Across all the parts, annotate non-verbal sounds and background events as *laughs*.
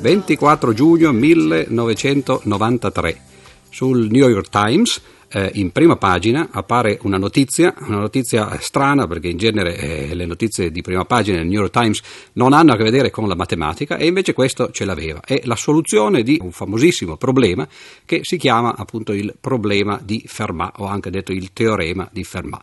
24 giugno 1993 sul New York Times eh, in prima pagina appare una notizia, una notizia strana perché in genere eh, le notizie di prima pagina del New York Times non hanno a che vedere con la matematica e invece questo ce l'aveva. È la soluzione di un famosissimo problema che si chiama appunto il problema di Fermat o anche detto il teorema di Fermat.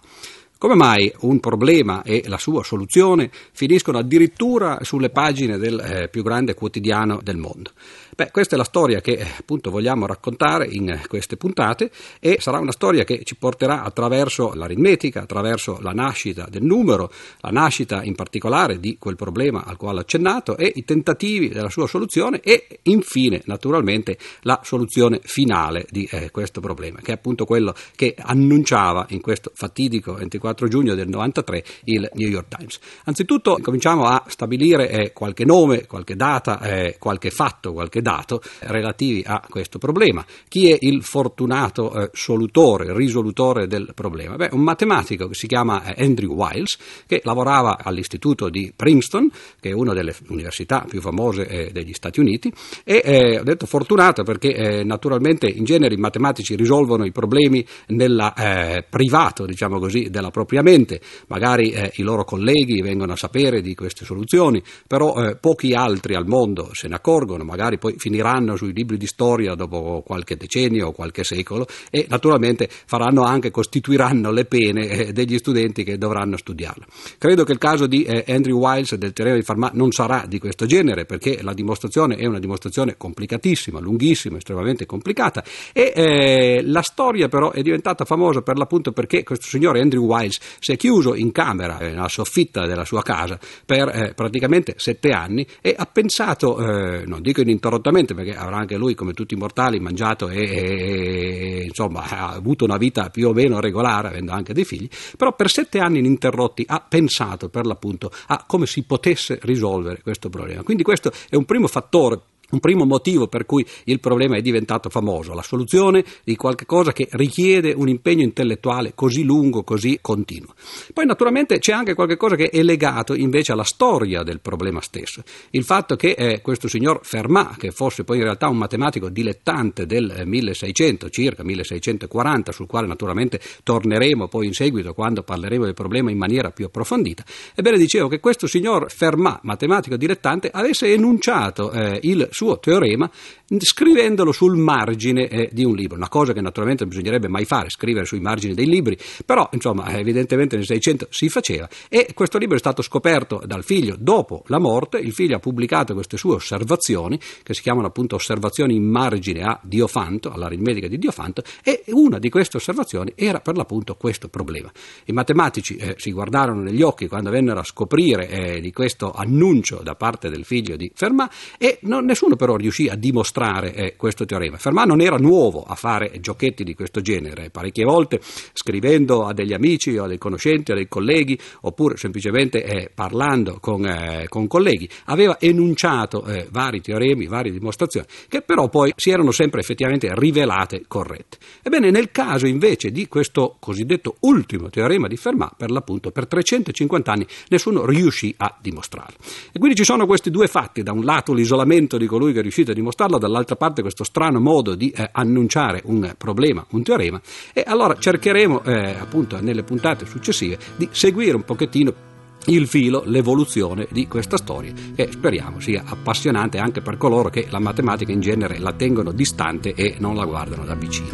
Come mai un problema e la sua soluzione finiscono addirittura sulle pagine del eh, più grande quotidiano del mondo? Beh, questa è la storia che eh, appunto vogliamo raccontare in eh, queste puntate e sarà una storia che ci porterà attraverso l'aritmetica, attraverso la nascita del numero, la nascita in particolare di quel problema al quale ho accennato e i tentativi della sua soluzione e infine naturalmente la soluzione finale di eh, questo problema, che è appunto quello che annunciava in questo fatidico 24 giugno del 93 il New York Times. Anzitutto cominciamo a stabilire eh, qualche nome, qualche data, eh, qualche fatto, qualche dato relativi a questo problema. Chi è il fortunato eh, solutore, risolutore del problema? Beh, un matematico che si chiama eh, Andrew Wiles, che lavorava all'istituto di Princeton, che è una delle università più famose eh, degli Stati Uniti, e eh, ho detto fortunato perché eh, naturalmente in genere i matematici risolvono i problemi nel eh, privato, diciamo così, della propria mente, magari i loro colleghi vengono a sapere di queste soluzioni, però pochi altri al mondo se ne accorgono, magari poi finiranno sui libri di storia dopo qualche decennio o qualche secolo e naturalmente faranno anche, costituiranno le pene eh, degli studenti che dovranno studiarlo. Credo che il caso di eh, Andrew Wiles del teorema di Fermat non sarà di questo genere perché la dimostrazione è una dimostrazione complicatissima, lunghissima, estremamente complicata e eh, la storia però è diventata famosa per l'appunto perché questo signore Andrew Wiles si è chiuso in camera, eh, nella soffitta della sua casa per eh, praticamente sette anni e ha pensato, eh, non dico ininterrottamente, assolutamente, perché avrà anche lui, come tutti i mortali, mangiato e, e, insomma, ha avuto una vita più o meno regolare, avendo anche dei figli, però per sette anni ininterrotti ha pensato per l'appunto a come si potesse risolvere questo problema. Quindi questo è un primo fattore un primo motivo per cui il problema è diventato famoso, la soluzione di qualche cosa che richiede un impegno intellettuale così lungo, così continuo. Poi naturalmente c'è anche qualche cosa che è legato invece alla storia del problema stesso. Il fatto che eh, questo signor Fermat, che fosse poi in realtà un matematico dilettante del 1600, circa 1640, sul quale naturalmente torneremo poi in seguito quando parleremo del problema in maniera più approfondita, ebbene dicevo che questo signor Fermat, matematico dilettante, avesse enunciato eh, il suo teorema scrivendolo sul margine eh, di un libro, una cosa che naturalmente non bisognerebbe mai fare, scrivere sui margini dei libri, però insomma evidentemente nel 600 si faceva. E questo libro è stato scoperto dal figlio dopo la morte, il figlio ha pubblicato queste sue osservazioni che si chiamano appunto osservazioni in margine a Diofanto, all'aritmetica di Diofanto e una di queste osservazioni era per l'appunto questo problema. I matematici eh, si guardarono negli occhi quando vennero a scoprire eh, di questo annuncio da parte del figlio di Fermat e non, nessuno Nessuno però riuscì a dimostrare eh, questo teorema. Fermat non era nuovo a fare giochetti di questo genere, parecchie volte scrivendo a degli amici o a dei conoscenti a dei colleghi oppure semplicemente eh, parlando con, eh, con, colleghi, aveva enunciato eh, vari teoremi, varie dimostrazioni che però poi si erano sempre effettivamente rivelate corrette. Ebbene, nel caso invece di questo cosiddetto ultimo teorema di Fermat, per l'appunto per 350 anni nessuno riuscì a dimostrarlo. E quindi ci sono questi due fatti, da un lato l'isolamento di colui che è riuscito a dimostrarlo, dall'altra parte questo strano modo di eh, annunciare un problema, un teorema, e allora cercheremo eh, appunto nelle puntate successive di seguire un pochettino il filo, l'evoluzione di questa storia che speriamo sia appassionante anche per coloro che la matematica in genere la tengono distante e non la guardano da vicino.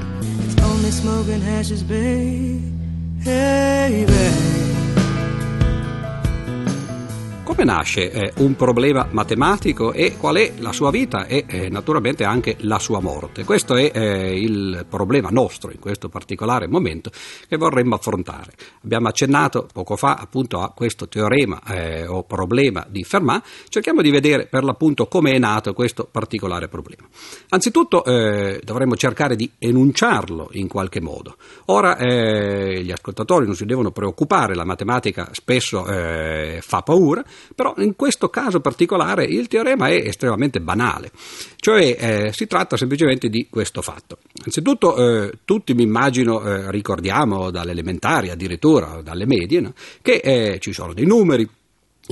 Come nasce eh, un problema matematico e qual è la sua vita e eh, naturalmente anche la sua morte? Questo è eh, il problema nostro in questo particolare momento che vorremmo affrontare. Abbiamo accennato poco fa appunto a questo teorema eh, o problema di Fermat, cerchiamo di vedere per l'appunto come è nato questo particolare problema. Anzitutto eh, dovremmo cercare di enunciarlo in qualche modo. Ora eh, gli ascoltatori non si devono preoccupare, la matematica spesso fa paura, però in questo caso particolare il teorema è estremamente banale, cioè eh, si tratta semplicemente di questo fatto. Anzitutto eh, tutti mi immagino eh, ricordiamo dalle elementari addirittura, dalle medie, no? che eh, ci sono dei numeri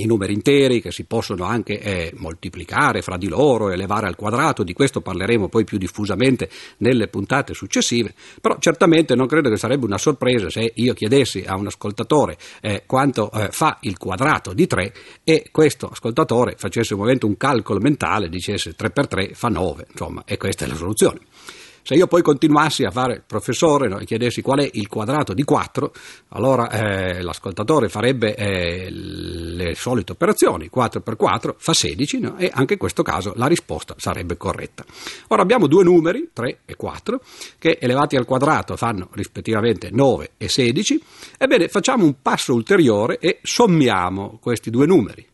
i numeri interi che si possono anche eh, moltiplicare fra di loro, elevare al quadrato, di questo parleremo poi più diffusamente nelle puntate successive, però certamente non credo che sarebbe una sorpresa se io chiedessi a un ascoltatore eh, quanto eh, fa il quadrato di 3 e questo ascoltatore facesse un momento un calcolo mentale, dicesse 3 per 3 fa 9, insomma, e questa è la soluzione. Se io poi continuassi a fare professore no, e chiedessi qual è il quadrato di 4, allora eh, l'ascoltatore farebbe eh, le solite operazioni, 4 per 4 fa 16 no, e anche in questo caso la risposta sarebbe corretta. Ora abbiamo due numeri, 3 e 4, che elevati al quadrato fanno rispettivamente 9 e 16, ebbene facciamo un passo ulteriore e sommiamo questi due numeri.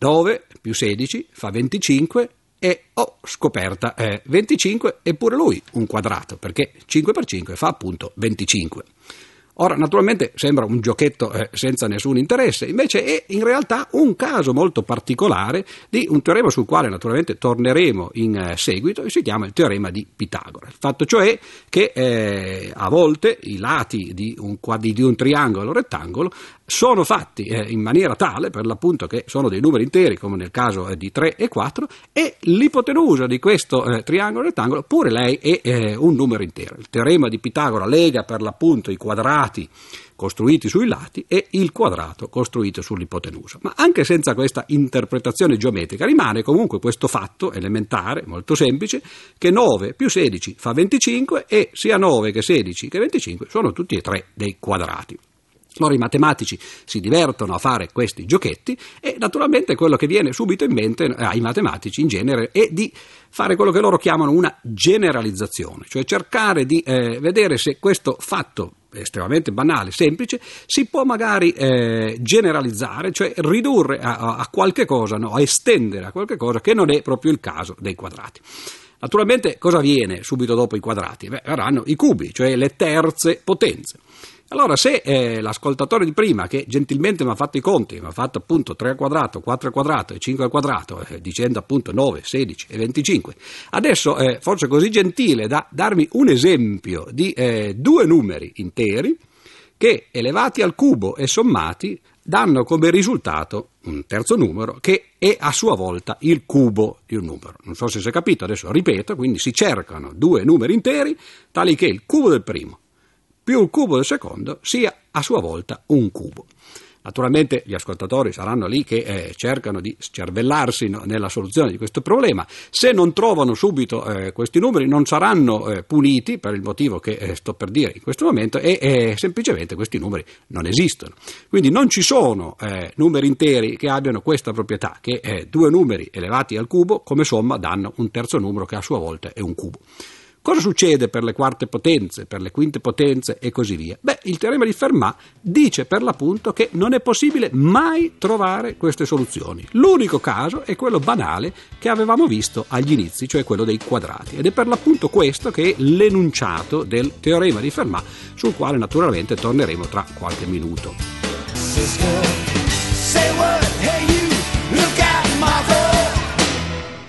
9 più 16 fa 25 e ho scoperta eh, 25 eppure lui un quadrato perché 5 per 5 fa appunto 25. Ora, naturalmente sembra un giochetto eh, senza nessun interesse, invece è in realtà un caso molto particolare di un teorema sul quale naturalmente torneremo in eh, seguito e si chiama il teorema di Pitagora. Il fatto cioè che eh, a volte i lati di un, di un triangolo rettangolo sono fatti eh, in maniera tale, per l'appunto, che sono dei numeri interi, come nel caso eh, di 3 e 4, e l'ipotenusa di questo eh, triangolo rettangolo, pure lei è un numero intero. Il teorema di Pitagora lega per l'appunto i quadrati costruiti sui lati e il quadrato costruito sull'ipotenusa. Ma anche senza questa interpretazione geometrica rimane comunque questo fatto elementare, molto semplice, che 9 più 16 fa 25 e sia 9 che 16 che 25 sono tutti e tre dei quadrati. Allora i matematici si divertono a fare questi giochetti e naturalmente quello che viene subito in mente eh, ai matematici in genere è di fare quello che loro chiamano una generalizzazione, cioè cercare di eh, vedere se questo fatto estremamente banale, semplice, si può magari eh, generalizzare, cioè ridurre a, a qualche cosa, no? a estendere a qualche cosa che non è proprio il caso dei quadrati. Naturalmente cosa avviene subito dopo i quadrati? Beh, verranno i cubi, cioè le terze potenze. Allora, se eh, l'ascoltatore di prima, che gentilmente mi ha fatto i conti, mi ha fatto appunto 3 al quadrato, 4 al quadrato e 5 al quadrato, eh, dicendo appunto 9, 16 e 25, adesso eh, forse così gentile da darmi un esempio di eh, due numeri interi che elevati al cubo e sommati danno come risultato un terzo numero che è a sua volta il cubo di un numero. Non so se si è capito, adesso ripeto, quindi si cercano due numeri interi tali che il cubo del primo più il cubo del secondo sia a sua volta un cubo. Naturalmente gli ascoltatori saranno lì che eh, cercano di cervellarsi no, nella soluzione di questo problema. Se non trovano subito eh, questi numeri non saranno eh, puniti per il motivo che eh, sto per dire in questo momento e eh, semplicemente questi numeri non esistono. Quindi non ci sono eh, numeri interi che abbiano questa proprietà, che due numeri elevati al cubo come somma danno un terzo numero che a sua volta è un cubo. Cosa succede per le quarte potenze, per le quinte potenze e così via? Beh, il teorema di Fermat dice per l'appunto che non è possibile mai trovare queste soluzioni. L'unico caso è quello banale che avevamo visto agli inizi, cioè quello dei quadrati. Ed è per l'appunto questo che è l'enunciato del teorema di Fermat, sul quale naturalmente torneremo tra qualche minuto. Sister,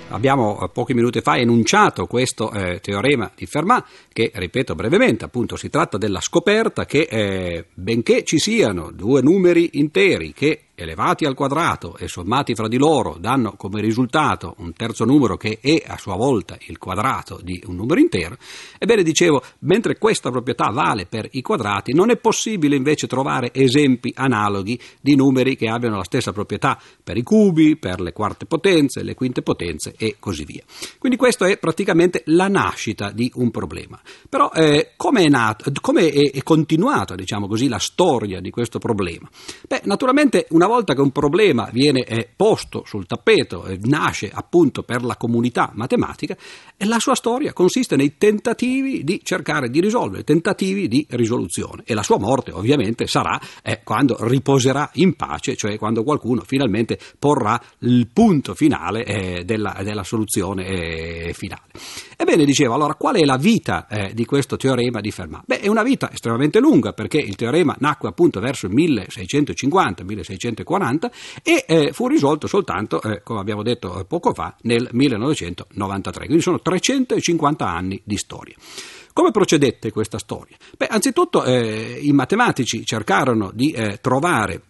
abbiamo eh, pochi minuti fa enunciato questo eh, teorema di Fermat che, ripeto brevemente, appunto si tratta della scoperta che eh, benché ci siano due numeri interi che elevati al quadrato e sommati fra di loro danno come risultato un terzo numero che è a sua volta il quadrato di un numero intero, ebbene dicevo, mentre questa proprietà vale per i quadrati, non è possibile invece trovare esempi analoghi di numeri che abbiano la stessa proprietà per i cubi, per le quarte potenze, le quinte potenze e così via. Quindi questa è praticamente la nascita di un problema. Però eh, come è, nato, come è, è continuata, diciamo così, la storia di questo problema? Beh, naturalmente una volta che un problema viene eh, posto sul tappeto, nasce appunto per la comunità matematica, la sua storia consiste nei tentativi di cercare di risolvere, tentativi di risoluzione. E la sua morte ovviamente sarà eh, quando riposerà in pace, cioè quando qualcuno finalmente porrà il punto finale eh, della, della, soluzione eh, finale. Ebbene, dicevo, allora qual è la vita eh, di questo teorema di Fermat? Beh, è una vita estremamente lunga perché il teorema nacque appunto verso il 1650-1660 1940 e eh, fu risolto soltanto, eh, come abbiamo detto poco fa, nel 1993. Quindi sono 350 anni di storia. Come procedette questa storia? Beh, anzitutto eh, i matematici cercarono di eh, trovare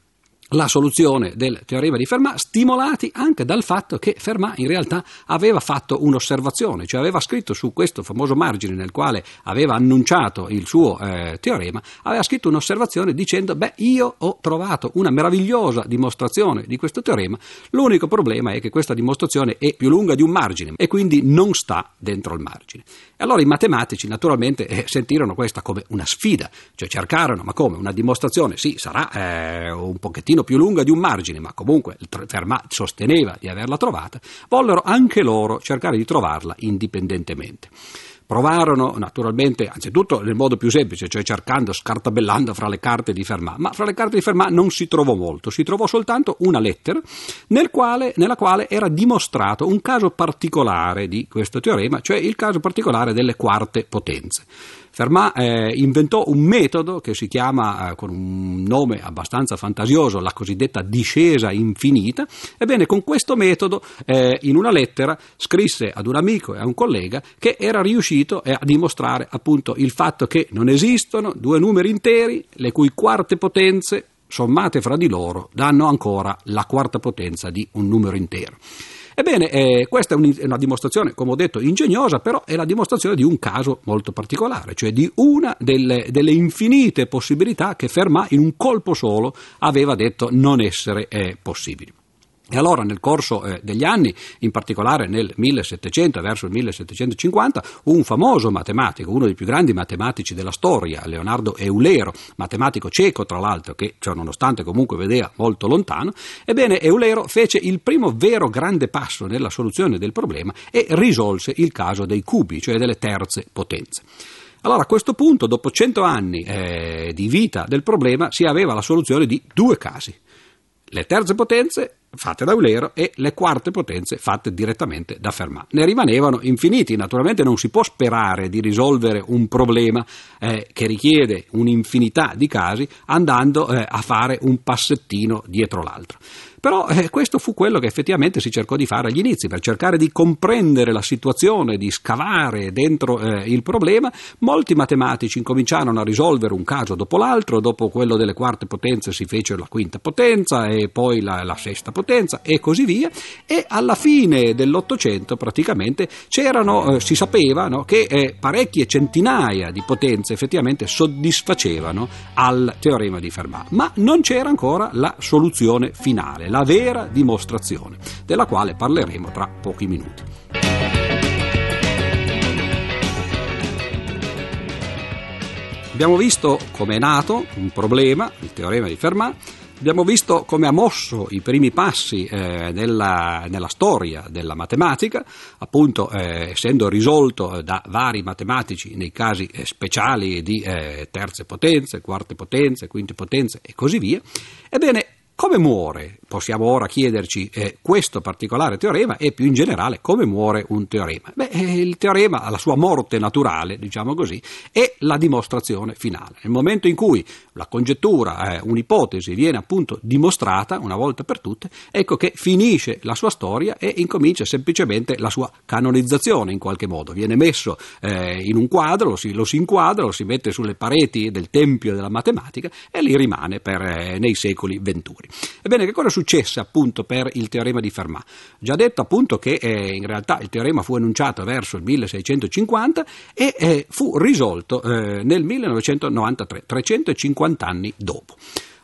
la soluzione del teorema di Fermat, stimolati anche dal fatto che Fermat in realtà aveva fatto un'osservazione, cioè aveva scritto su questo famoso margine nel quale aveva annunciato il suo eh, teorema, aveva scritto un'osservazione dicendo beh io ho trovato una meravigliosa dimostrazione di questo teorema, l'unico problema è che questa dimostrazione è più lunga di un margine e quindi non sta dentro il margine. E allora i matematici naturalmente eh, sentirono questa come una sfida, cioè cercarono ma come? Una dimostrazione, sì sarà eh, un pochettino pochino più lunga di un margine, ma comunque Fermat sosteneva di averla trovata, vollero anche loro cercare di trovarla indipendentemente. Provarono naturalmente, anzitutto nel modo più semplice, cioè cercando, scartabellando fra le carte di Fermat, ma fra le carte di Fermat non si trovò molto, si trovò soltanto una lettera nel quale, nella quale era dimostrato un caso particolare di questo teorema, cioè il caso particolare delle quarte potenze. Fermat eh, inventò un metodo che si chiama, eh, con un nome abbastanza fantasioso, la cosiddetta discesa infinita. Ebbene, con questo metodo, eh, in una lettera, scrisse ad un amico e a un collega che era riuscito eh, a dimostrare appunto il fatto che non esistono due numeri interi le cui quarte potenze sommate fra di loro danno ancora la quarta potenza di un numero intero. Ebbene, eh, questa è, una dimostrazione, come ho detto, ingegnosa, però è la dimostrazione di un caso molto particolare, cioè di una delle, delle infinite possibilità che Fermat in un colpo solo aveva detto non essere eh, possibili. E allora nel corso eh, degli anni, in particolare nel 1700 verso il 1750, un famoso matematico, uno dei più grandi matematici della storia, Leonardo Eulero, matematico cieco tra l'altro, che cioè, nonostante comunque vedeva molto lontano, ebbene Eulero fece il primo vero grande passo nella soluzione del problema e risolse il caso dei cubi, cioè delle terze potenze. Allora a questo punto, dopo cento anni eh, di vita del problema, si aveva la soluzione di due casi. Le terze potenze fatte da Eulero e le quarte potenze fatte direttamente da Fermat. Ne rimanevano infiniti, naturalmente non si può sperare di risolvere un problema eh, che richiede un'infinità di casi andando eh, a fare un passettino dietro l'altro. Però eh, questo fu quello che effettivamente si cercò di fare agli inizi, per cercare di comprendere la situazione, di scavare dentro eh, il problema. Molti matematici incominciarono a risolvere un caso dopo l'altro, dopo quello delle quarte potenze si fece la quinta potenza e poi la, la sesta potenza e così via. E alla fine dell'Ottocento praticamente c'erano, eh, si sapeva no, che eh, parecchie centinaia di potenze effettivamente soddisfacevano al teorema di Fermat, ma non c'era ancora la soluzione finale la vera dimostrazione, della quale parleremo tra pochi minuti. Abbiamo visto come è nato un problema, il teorema di Fermat, Abbiamo visto come ha mosso i primi passi eh, nella, nella, storia della matematica, appunto eh, essendo risolto da vari matematici nei casi eh, speciali di eh, terze potenze, quarte potenze, quinte potenze e così via. Ebbene, come muore, possiamo ora chiederci, eh, questo particolare teorema e più in generale come muore un teorema? Beh, eh, il teorema, la sua morte naturale, diciamo così, è la dimostrazione finale. Nel momento in cui la congettura, eh, un'ipotesi viene appunto dimostrata una volta per tutte, ecco che finisce la sua storia e incomincia semplicemente la sua canonizzazione in qualche modo. Viene messo eh, in un quadro, lo si, lo si, inquadra, lo si mette sulle pareti del tempio della matematica e lì rimane per, eh, nei secoli venturi. Ebbene, che cosa successe appunto per il teorema di Fermat? Già detto appunto che eh, in realtà il teorema fu enunciato verso il 1650 e eh, fu risolto eh, nel 1993, 350 anni dopo.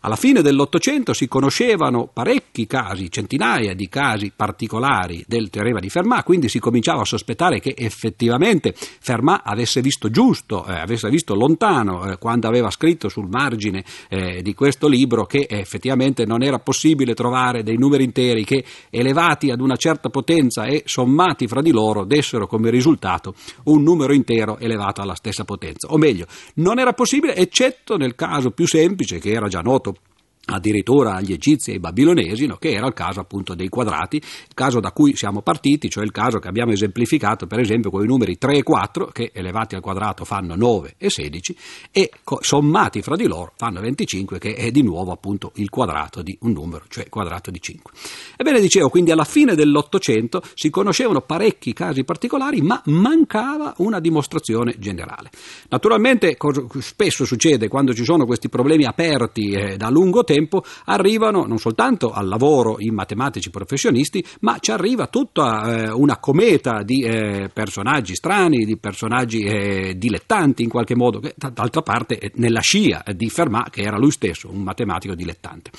Alla fine dell'Ottocento si conoscevano parecchi casi, centinaia di casi particolari del teorema di Fermat, quindi si cominciava a sospettare che effettivamente Fermat avesse visto giusto, eh, avesse visto lontano eh, quando aveva scritto sul margine eh, di questo libro che effettivamente non era possibile trovare dei numeri interi che elevati ad una certa potenza e sommati fra di loro dessero come risultato un numero intero elevato alla stessa potenza. O meglio, non era possibile eccetto nel caso più semplice che era già noto addirittura agli egizi e ai babilonesi, no? che era il caso appunto dei quadrati, il caso da cui siamo partiti, cioè il caso che abbiamo esemplificato per esempio con i numeri 3 e 4 che elevati al quadrato fanno 9 e 16 e sommati fra di loro fanno 25 che è di nuovo appunto il quadrato di un numero, cioè il quadrato di 5. Ebbene dicevo, quindi alla fine dell'Ottocento si conoscevano parecchi casi particolari ma mancava una dimostrazione generale. Naturalmente spesso succede quando ci sono questi problemi aperti eh, da lungo tempo tempo arrivano non soltanto al lavoro in matematici professionisti, ma ci arriva tutta eh, una cometa di eh, personaggi strani, di personaggi eh, dilettanti in qualche modo, che d'altra parte nella scia di Fermat, che era lui stesso un matematico dilettante.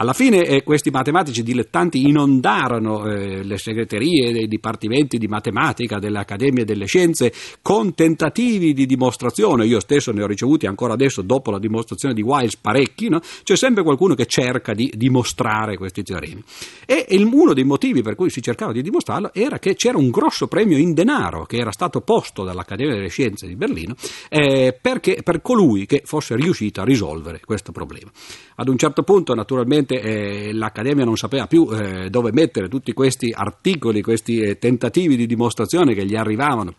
Alla fine eh, questi matematici dilettanti inondarono eh, le segreterie dei dipartimenti di matematica delle accademie delle scienze con tentativi di dimostrazione. Io stesso ne ho ricevuti ancora adesso, dopo la dimostrazione di Wiles, parecchi. No? C'è sempre qualcuno che cerca di dimostrare questi teoremi. E il, uno dei motivi per cui si cercava di dimostrarlo era che c'era un grosso premio in denaro che era stato posto dall'Accademia delle Scienze di Berlino eh, perché, per colui che fosse riuscito a risolvere questo problema. Ad un certo punto, naturalmente, praticamente eh, l'Accademia non sapeva più eh, dove mettere tutti questi articoli, questi eh, tentativi di dimostrazione che gli arrivavano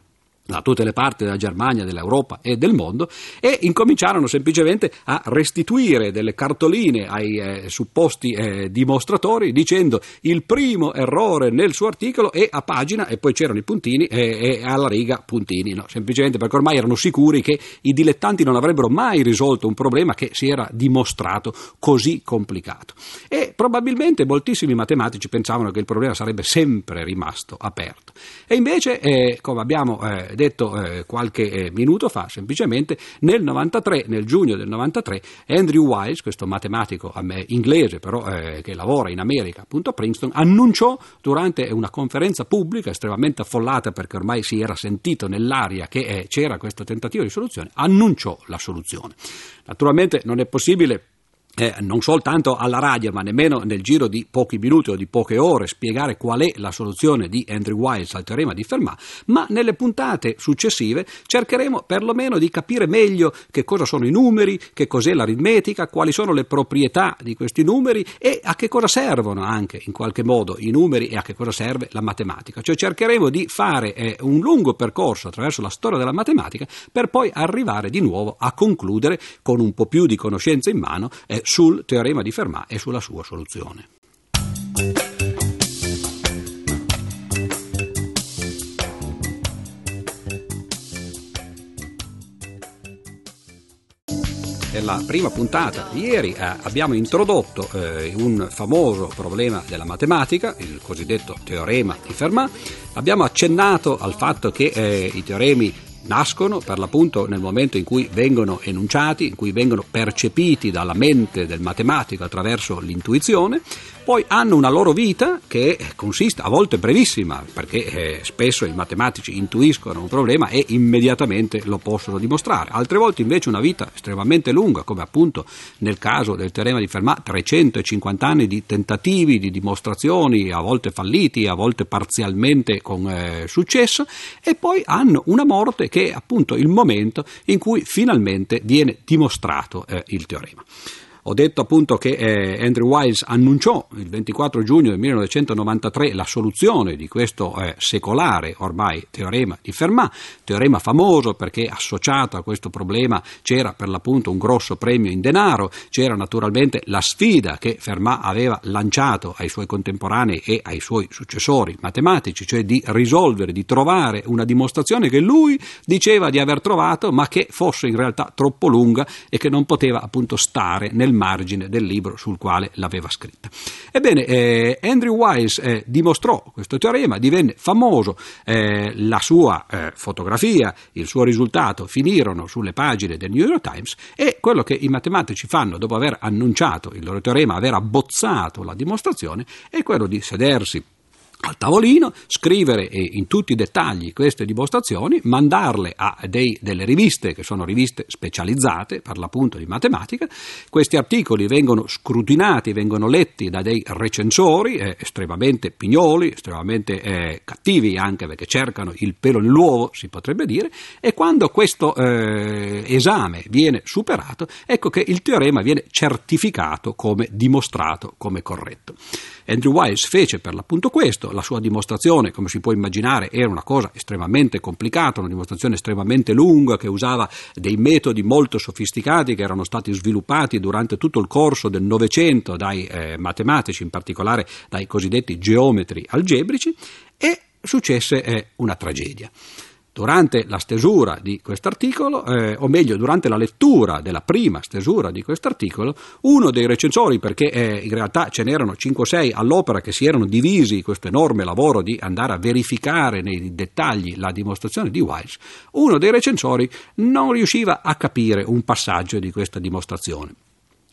da tutte le parti della Germania, dell'Europa e del mondo e incominciarono semplicemente a restituire delle cartoline ai eh, supposti eh, dimostratori dicendo il primo errore nel suo articolo è a pagina e poi c'erano i puntini e, e alla riga puntini, no? semplicemente perché ormai erano sicuri che i dilettanti non avrebbero mai risolto un problema che si era dimostrato così complicato e probabilmente moltissimi matematici pensavano che il problema sarebbe sempre rimasto aperto e invece eh, come abbiamo eh, detto eh, qualche eh, minuto fa, semplicemente nel 93, nel giugno del 93, Andrew Wiles, questo matematico inglese però eh, che lavora in America, appunto a Princeton, annunciò durante una conferenza pubblica estremamente affollata perché ormai si era sentito nell'aria che eh, c'era questo tentativo di soluzione, annunciò la soluzione. Naturalmente non è possibile eh, non soltanto alla radio, ma nemmeno nel giro di pochi minuti o di poche ore spiegare qual è la soluzione di Andrew Wiles al teorema di Fermat, ma nelle puntate successive cercheremo perlomeno di capire meglio che cosa sono i numeri, che cos'è l'aritmetica, quali sono le proprietà di questi numeri e a che cosa servono anche in qualche modo i numeri e a che cosa serve la matematica. Cioè cercheremo di fare eh, un lungo percorso attraverso la storia della matematica per poi arrivare di nuovo a concludere con un po' più di conoscenza in mano eh, sul teorema di Fermat e sulla sua soluzione. Nella prima puntata di ieri eh, abbiamo introdotto eh, un famoso problema della matematica, il cosiddetto teorema di Fermat. Abbiamo accennato al fatto che eh, i teoremi nascono per l'appunto nel momento in cui vengono enunciati, in cui vengono percepiti dalla mente del matematico attraverso l'intuizione, poi hanno una loro vita che consiste a volte brevissima, perché eh, spesso i matematici intuiscono un problema e immediatamente lo possono dimostrare, altre volte invece una vita estremamente lunga, come appunto nel caso del teorema di Fermat, 350 anni di tentativi, di dimostrazioni, a volte falliti, a volte parzialmente con eh, successo, e poi hanno una morte che è appunto il momento in cui finalmente viene dimostrato eh, il teorema. Ho detto appunto che eh, Andrew Wiles annunciò il 24 giugno del 1993 la soluzione di questo eh, secolare ormai teorema di Fermat, teorema famoso perché associato a questo problema c'era per l'appunto un grosso premio in denaro, c'era naturalmente la sfida che Fermat aveva lanciato ai suoi contemporanei e ai suoi successori matematici, cioè di risolvere, di trovare una dimostrazione che lui diceva di aver trovato ma che fosse in realtà troppo lunga e che non poteva appunto stare nel margine del libro sul quale l'aveva scritta. Ebbene, eh, Andrew Wiles eh, dimostrò questo teorema, divenne famoso, eh, la sua eh, fotografia, il suo risultato finirono sulle pagine del New York Times e quello che i matematici fanno dopo aver annunciato il loro teorema, aver abbozzato la dimostrazione, è quello di sedersi al tavolino, scrivere in tutti i dettagli queste dimostrazioni, mandarle a dei, delle riviste che sono riviste specializzate per l'appunto di matematica. Questi articoli vengono scrutinati, vengono letti da dei recensori eh, estremamente pignoli, estremamente eh, cattivi anche perché cercano il pelo nell'uovo, si potrebbe dire, e quando questo eh, esame viene superato, ecco che il teorema viene certificato come dimostrato come corretto. Andrew Wiles fece per l'appunto questo, la sua dimostrazione, come si può immaginare, era una cosa estremamente complicata, una dimostrazione estremamente lunga che usava dei metodi molto sofisticati che erano stati sviluppati durante tutto il corso del Novecento dai eh, matematici, in particolare dai cosiddetti geometri algebrici, e successe eh, una tragedia. Durante la stesura di quest'articolo, eh, o meglio, durante la lettura della prima stesura di quest'articolo, uno dei recensori, perché eh, in realtà ce n'erano 5 o 6 all'opera che si erano divisi questo enorme lavoro di andare a verificare nei dettagli la dimostrazione di Wiles, uno dei recensori non riusciva a capire un passaggio di questa dimostrazione.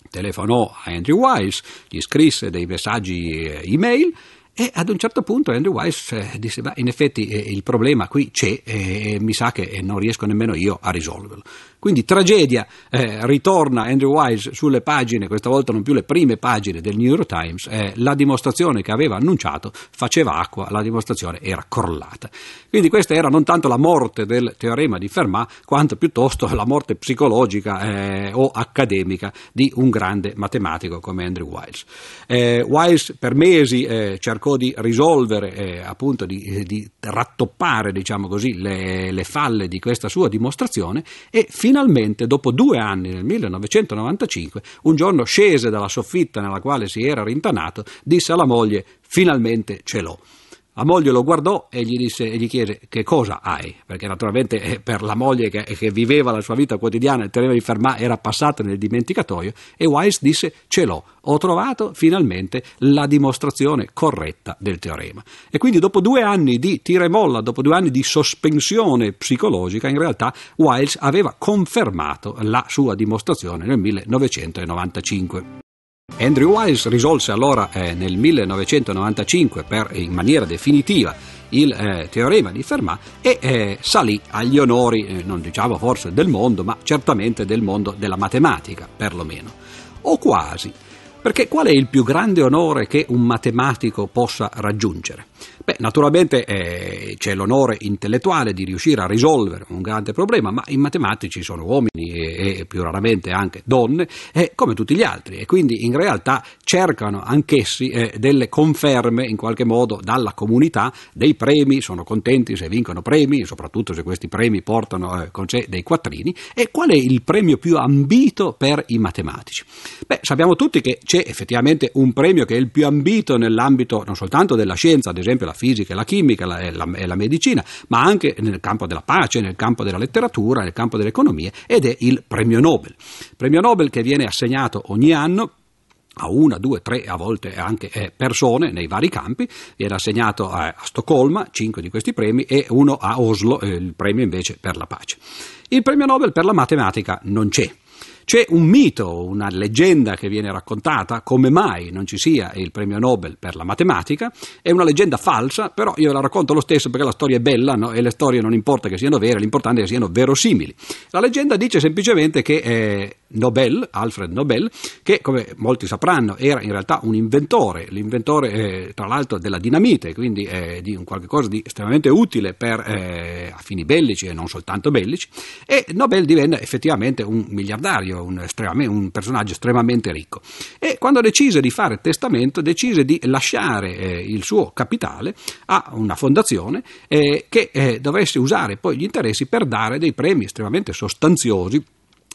Telefonò a Andrew Wiles, gli scrisse dei messaggi eh, email e ad un certo punto Andrew Weiss eh, disse: Beh, in effetti eh, il problema qui c'è e mi sa che non riesco nemmeno io a risolverlo. Quindi tragedia, eh, ritorna Andrew Wise sulle pagine, questa volta non più le prime pagine del New York Times, eh, la dimostrazione che aveva annunciato faceva acqua, la dimostrazione era crollata. Quindi questa era non tanto la morte del teorema di Fermat, quanto piuttosto la morte psicologica eh, o accademica di un grande matematico come Andrew Wiles. Eh, Wiles per mesi eh, cercò di risolvere, eh, appunto di, di, rattoppare diciamo così, le, le falle di questa sua dimostrazione e finalmente, dopo due anni, nel 1995, un giorno scese dalla soffitta nella quale si era rintanato, disse alla moglie: Finalmente ce l'ho. La moglie lo guardò e gli, disse, e gli chiese che cosa hai, perché naturalmente eh, per la moglie che, che, viveva la sua vita quotidiana il teorema di Fermat era passato nel dimenticatoio e Weiss disse ce l'ho, ho trovato finalmente la dimostrazione corretta del teorema. E quindi dopo due anni di tira e molla, dopo due anni di sospensione psicologica, in realtà Wiles aveva confermato la sua dimostrazione nel 1995. Andrew Wiles risolse allora eh, nel 1995 per, in maniera definitiva il eh, teorema di Fermat e eh, salì agli onori, eh, non diciamo forse del mondo, ma certamente del mondo della matematica, perlomeno. O quasi, perché qual è il più grande onore che un matematico possa raggiungere? Beh, naturalmente eh, c'è l'onore intellettuale di riuscire a risolvere un grande problema, ma i matematici sono uomini e, e più raramente anche donne, eh, come tutti gli altri, e quindi in realtà cercano anch'essi eh, delle conferme in qualche modo dalla comunità, dei premi, sono contenti se vincono premi, soprattutto se questi premi portano eh, con sé dei quattrini. E qual è il premio più ambito per i matematici? Beh, sappiamo tutti che c'è effettivamente un premio che è il più ambito nell'ambito non soltanto della scienza, ad esempio la fisica e la chimica e, la, e, la, medicina, ma anche nel campo della pace, nel campo della letteratura, nel campo dell'economia ed è il premio Nobel. Premio Nobel che viene assegnato ogni anno a una, due, tre, a volte anche eh, persone nei vari campi, viene assegnato a, a Stoccolma cinque di questi premi e uno a Oslo, eh, il premio invece per la pace. Il premio Nobel per la matematica non c'è. C'è un mito, una leggenda che viene raccontata come mai non ci sia il premio Nobel per la matematica, è una leggenda falsa, però io la racconto lo stesso perché la storia è bella no? e le storie non importa che siano vere, l'importante è che siano verosimili. La leggenda dice semplicemente che eh, Nobel, Alfred Nobel, che come molti sapranno era in realtà un inventore, l'inventore eh, tra l'altro della dinamite, quindi eh, di un qualche cosa di estremamente utile per, eh, a fini bellici e non soltanto bellici, e Nobel divenne effettivamente un miliardario, un, un personaggio estremamente ricco. E quando decise di fare testamento, decise di lasciare eh, il suo capitale a una fondazione eh, che eh, dovesse usare poi gli interessi per dare dei premi estremamente sostanziosi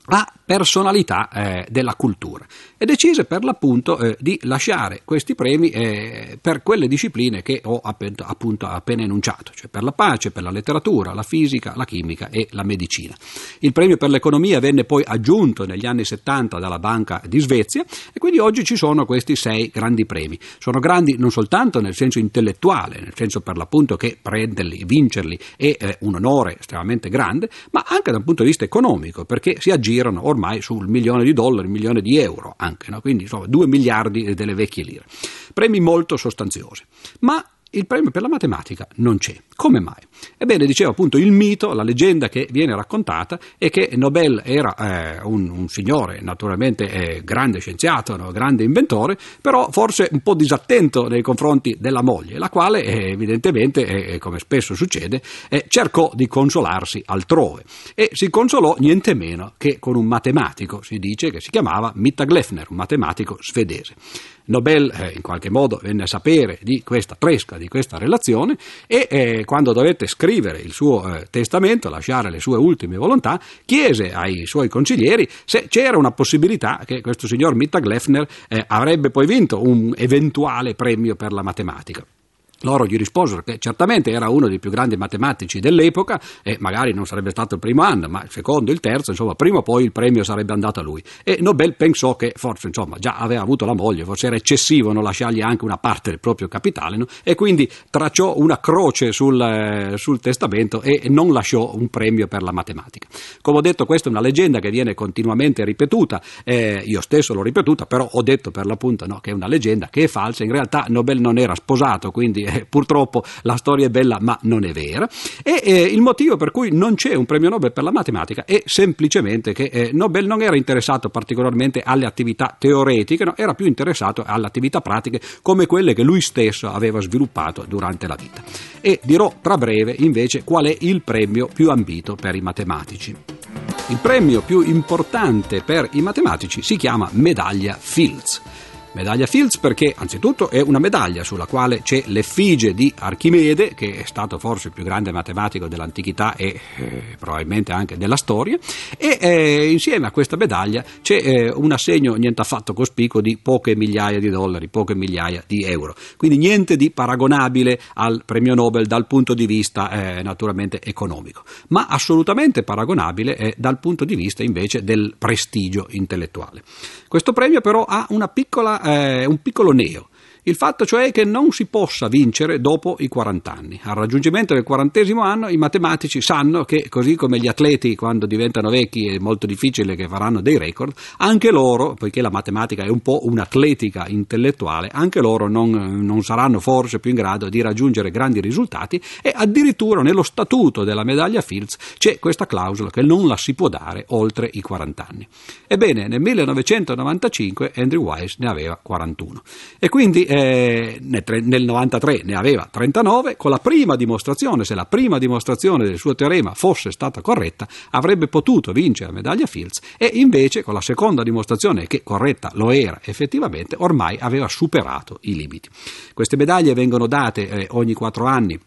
a personalità eh, della cultura e decise per l'appunto eh, di lasciare questi premi eh, per quelle discipline che ho appunto, appunto, appena enunciato, cioè per la pace, per la letteratura, la fisica, la chimica e la medicina. Il premio per l'economia venne poi aggiunto negli anni 70 dalla Banca di Svezia e quindi oggi ci sono questi sei grandi premi. Sono grandi non soltanto nel senso intellettuale, nel senso per l'appunto che prenderli, vincerli è eh, un onore estremamente grande, ma anche dal punto di vista economico, perché si aggirano girano ormai sul milione di dollari, milione di euro anche, no? quindi insomma 2 miliardi delle vecchie lire. Premi molto sostanziosi. Ma il premio per la matematica non c'è. Come mai? Ebbene, diceva appunto il mito, la leggenda che viene raccontata è che Nobel era eh, un, un, signore, naturalmente eh, grande scienziato, no? grande inventore, però forse un po' disattento nei confronti della moglie, la quale eh, evidentemente, eh, come spesso succede, eh, cercò di consolarsi altrove e si consolò niente meno che con un matematico, si dice che si chiamava Mitta Gleffner, un matematico svedese. Nobel eh, in qualche modo venne a sapere di questa tresca, di questa relazione e eh, quando dovette scrivere il suo eh, testamento, lasciare le sue ultime volontà, chiese ai suoi consiglieri se c'era una possibilità che questo signor Mitta Gleffner eh, avrebbe poi vinto un eventuale premio per la matematica. Loro gli risposero che certamente era uno dei più grandi matematici dell'epoca e magari non sarebbe stato il primo anno, ma il secondo, il terzo, insomma, prima o poi il premio sarebbe andato a lui. E Nobel pensò che forse, insomma, già aveva avuto la moglie, forse era eccessivo non lasciargli anche una parte del proprio capitale, no? e quindi tracciò una croce sul, eh, sul testamento e non lasciò un premio per la matematica. Come ho detto, questa è una leggenda che viene continuamente ripetuta, eh, io stesso l'ho ripetuta, però ho detto per l'appunto no, che è una leggenda che è falsa, in realtà Nobel non era sposato, quindi *laughs* purtroppo la storia è bella ma non è vera. E eh, il motivo per cui non c'è un premio Nobel per la matematica è semplicemente che eh, Nobel non era interessato particolarmente alle attività teoretiche, no? era più interessato alle attività pratiche come quelle che lui stesso aveva sviluppato durante la vita. E dirò tra breve invece qual è il premio più ambito per i matematici. Il premio più importante per i matematici si chiama medaglia Fields. Medaglia Fields perché anzitutto è una medaglia sulla quale c'è l'effigie di Archimede, che è stato forse il più grande matematico dell'antichità e eh, probabilmente anche della storia, e eh, insieme a questa medaglia c'è eh, un assegno niente affatto cospicuo di poche migliaia di dollari, poche migliaia di euro. Quindi niente di paragonabile al premio Nobel dal punto di vista eh, naturalmente economico, ma assolutamente paragonabile eh, dal punto di vista invece del prestigio intellettuale. Questo premio però ha una piccola eh, un piccolo neo. Il fatto cioè che non si possa vincere dopo i 40 anni. Al raggiungimento del quarantesimo anno i matematici sanno che, così come gli atleti quando diventano vecchi è molto difficile che faranno dei record, anche loro, poiché la matematica è un po' un'atletica intellettuale, anche loro non, non saranno forse più in grado di raggiungere grandi risultati e addirittura nello statuto della medaglia Fields c'è questa clausola che non la si può dare oltre i 40 anni. Ebbene, nel 1995 Andrew Wise ne aveva 41 e quindi eh, nel 93 ne aveva 39, con la prima dimostrazione, se la prima dimostrazione del suo teorema fosse stata corretta, avrebbe potuto vincere la medaglia Fields e invece con la seconda dimostrazione che corretta lo era effettivamente, ormai aveva superato i limiti. Queste medaglie vengono date eh, ogni quattro anni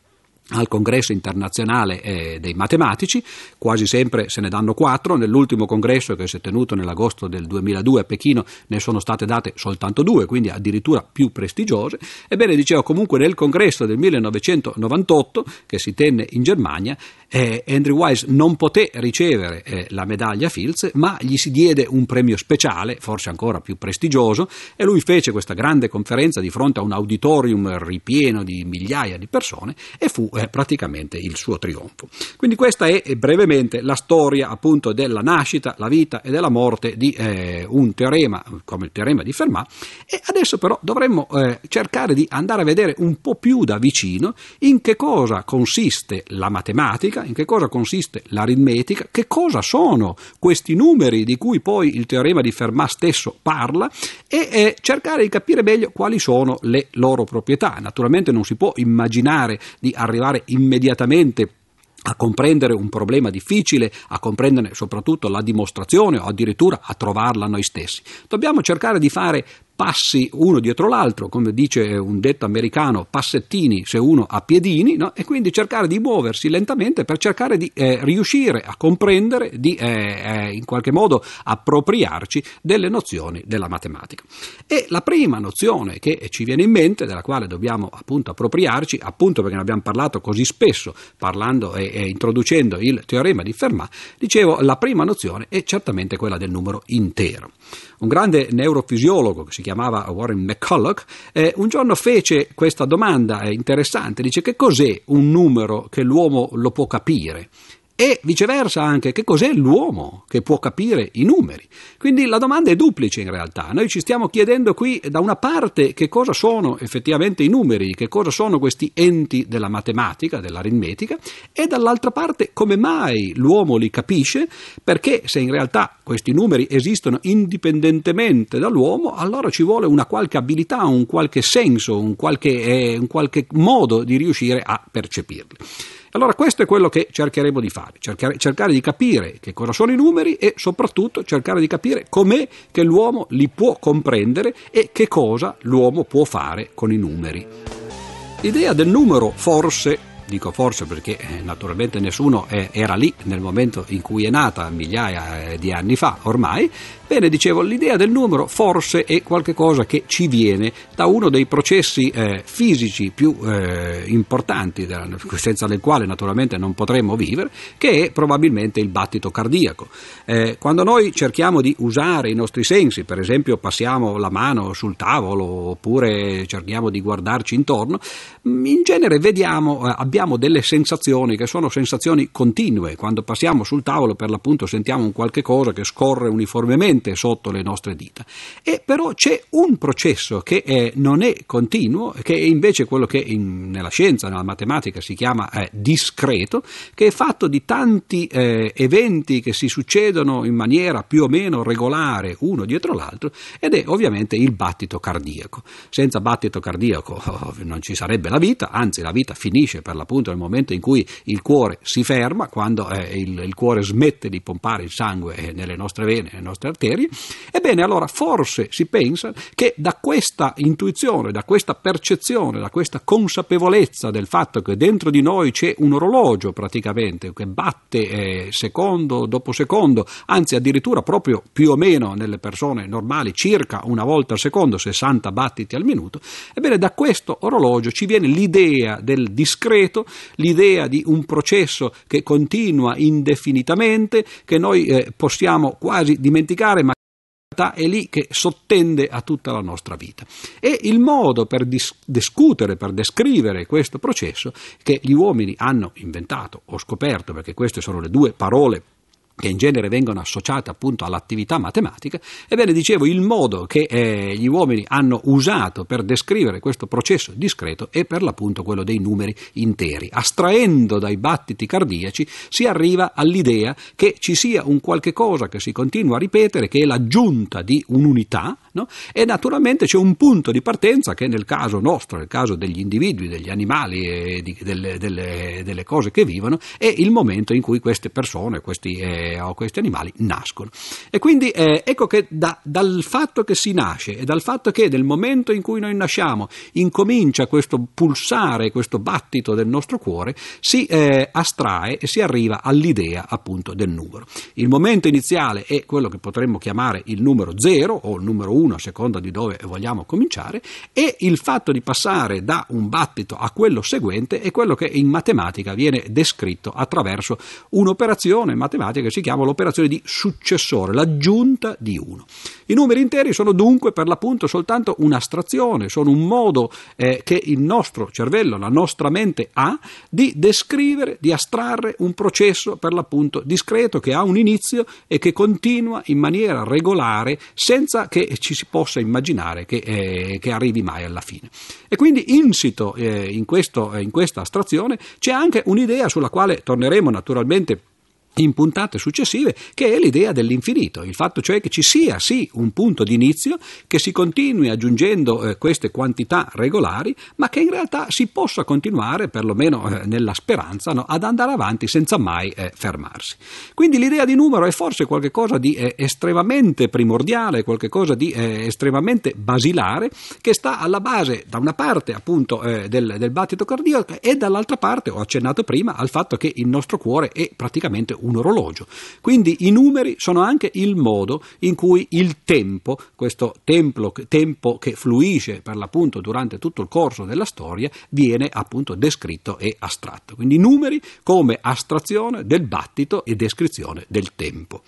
al congresso internazionale eh, dei matematici, quasi sempre se ne danno quattro, nell'ultimo congresso che si è tenuto nell'agosto del 2002 a Pechino ne sono state date soltanto due, quindi addirittura più prestigiose. Ebbene, dicevo comunque nel congresso del 1998 che si tenne in Germania, eh, Andrew Wise non poté ricevere eh, la medaglia Fields, ma gli si diede un premio speciale, forse ancora più prestigioso, e lui fece questa grande conferenza di fronte a un auditorium ripieno di migliaia di persone e fu eh, praticamente il suo trionfo. Quindi questa è eh, brevemente la storia appunto della nascita, la vita e della morte di eh, un teorema come il teorema di Fermat e adesso però dovremmo eh, cercare di andare a vedere un po' più da vicino in che cosa consiste la matematica, in che cosa consiste l'aritmetica, che cosa sono questi numeri di cui poi il teorema di Fermat stesso parla e eh, cercare di capire meglio quali sono le loro proprietà. Naturalmente non si può immaginare di arrivare immediatamente a comprendere un problema difficile, a comprendere soprattutto la dimostrazione o addirittura a trovarla noi stessi. Dobbiamo cercare di fare passi uno dietro l'altro, come dice un detto americano, passettini se uno ha piedini, no? e quindi cercare di muoversi lentamente per cercare di eh, riuscire a comprendere, di eh, eh, in qualche modo appropriarci delle nozioni della matematica. E la prima nozione che ci viene in mente, della quale dobbiamo appunto appropriarci, appunto perché ne abbiamo parlato così spesso, parlando e, e introducendo il teorema di Fermat, dicevo, la prima nozione è certamente quella del numero intero. Un grande neurofisiologo che si chiamava Warren McCulloch eh, un giorno fece questa domanda eh, interessante, dice che cos'è un numero che l'uomo lo può capire? E viceversa anche che cos'è l'uomo che può capire i numeri. Quindi la domanda è duplice in realtà. Noi ci stiamo chiedendo qui da una parte che cosa sono effettivamente i numeri, che cosa sono questi enti della matematica, dell'aritmetica e dall'altra parte come mai l'uomo li capisce, perché se in realtà questi numeri esistono indipendentemente dall'uomo, allora ci vuole una qualche abilità, un qualche senso, un qualche, eh, un qualche modo di riuscire a percepirli. Allora questo è quello che cercheremo di fare, cercare, cercare, di capire che cosa sono i numeri e soprattutto cercare di capire com'è che l'uomo li può comprendere e che cosa l'uomo può fare con i numeri. L'idea del numero forse dico forse perché eh, naturalmente nessuno era lì nel momento in cui è nata, migliaia eh, di anni fa ormai, Bene, dicevo, l'idea del numero forse è qualcosa che ci viene da uno dei processi eh, fisici più eh, importanti, senza del quale naturalmente non potremmo vivere, che è probabilmente il battito cardiaco. Eh, quando noi cerchiamo di usare i nostri sensi, per esempio passiamo la mano sul tavolo oppure cerchiamo di guardarci intorno, mm, in genere vediamo, eh, abbiamo delle sensazioni che sono sensazioni continue. Quando passiamo sul tavolo per l'appunto sentiamo un qualche cosa che scorre uniformemente presente sotto le nostre dita. E però c'è un processo che eh, non è continuo, che è invece quello che in, nella scienza, nella matematica si chiama eh, discreto, che è fatto di tanti eh, eventi che si succedono in maniera più o meno regolare uno dietro l'altro ed è ovviamente il battito cardiaco. Senza battito cardiaco *laughs* oh, non ci sarebbe la vita, anzi la vita finisce per l'appunto nel momento in cui il cuore si ferma, quando eh, il, il, cuore smette di pompare il sangue eh, nelle nostre vene, nelle nostre arterie criteri, ebbene allora forse si pensa che da questa intuizione, da questa percezione, da questa consapevolezza del fatto che dentro di noi c'è un orologio praticamente che batte eh, secondo dopo secondo, anzi addirittura proprio più o meno nelle persone normali circa una volta al secondo, 60 battiti al minuto, ebbene da questo orologio ci viene l'idea del discreto, l'idea di un processo che continua indefinitamente, che noi eh, possiamo quasi dimenticare è lì che sottende a tutta la nostra vita. E il modo per dis- discutere, per descrivere questo processo che gli uomini hanno inventato o scoperto, perché queste sono le due parole che in genere vengono associate appunto all'attività matematica, ebbene dicevo il modo che eh, gli uomini hanno usato per descrivere questo processo discreto è per l'appunto quello dei numeri interi. Astraendo dai battiti cardiaci si arriva all'idea che ci sia un qualche cosa che si continua a ripetere, che è l'aggiunta di un'unità, no? e naturalmente c'è un punto di partenza che nel caso nostro, nel caso degli individui, degli animali e di, delle, delle, delle, cose che vivono, è il momento in cui queste persone, questi eh, o questi animali nascono. E quindi eh, ecco che da, dal fatto che si nasce e dal fatto che nel momento in cui noi nasciamo incomincia questo pulsare, questo battito del nostro cuore, si eh, astrae e si arriva all'idea appunto del numero. Il momento iniziale è quello che potremmo chiamare il numero 0 o il numero 1 a seconda di dove vogliamo cominciare e il fatto di passare da un battito a quello seguente è quello che in matematica viene descritto attraverso un'operazione matematica si chiama l'operazione di successore, l'aggiunta di 1. I numeri interi sono dunque per l'appunto soltanto un'astrazione, sono un modo eh, che il nostro cervello, la nostra mente ha di descrivere, di astrarre un processo per l'appunto discreto che ha un inizio e che continua in maniera regolare senza che ci si possa immaginare che, eh, che arrivi mai alla fine. E quindi insito eh, in, questo, in questa astrazione c'è anche un'idea sulla quale torneremo naturalmente in puntate successive, che è l'idea dell'infinito, il fatto cioè che ci sia sì un punto di inizio, che si continui aggiungendo eh, queste quantità regolari, ma che in realtà si possa continuare, perlomeno eh, nella speranza, no, ad andare avanti senza mai eh, fermarsi. Quindi l'idea di numero è forse qualcosa di eh, estremamente primordiale, qualcosa di eh, estremamente basilare, che sta alla base da una parte appunto eh, del, del battito cardiaco e dall'altra parte, ho accennato prima, al fatto che il nostro cuore è praticamente un orologio. Quindi i numeri sono anche il modo in cui il tempo, questo templo, tempo che fluisce per l'appunto durante tutto il corso della storia, viene appunto descritto e astratto. Quindi i numeri come astrazione del battito e descrizione del tempo.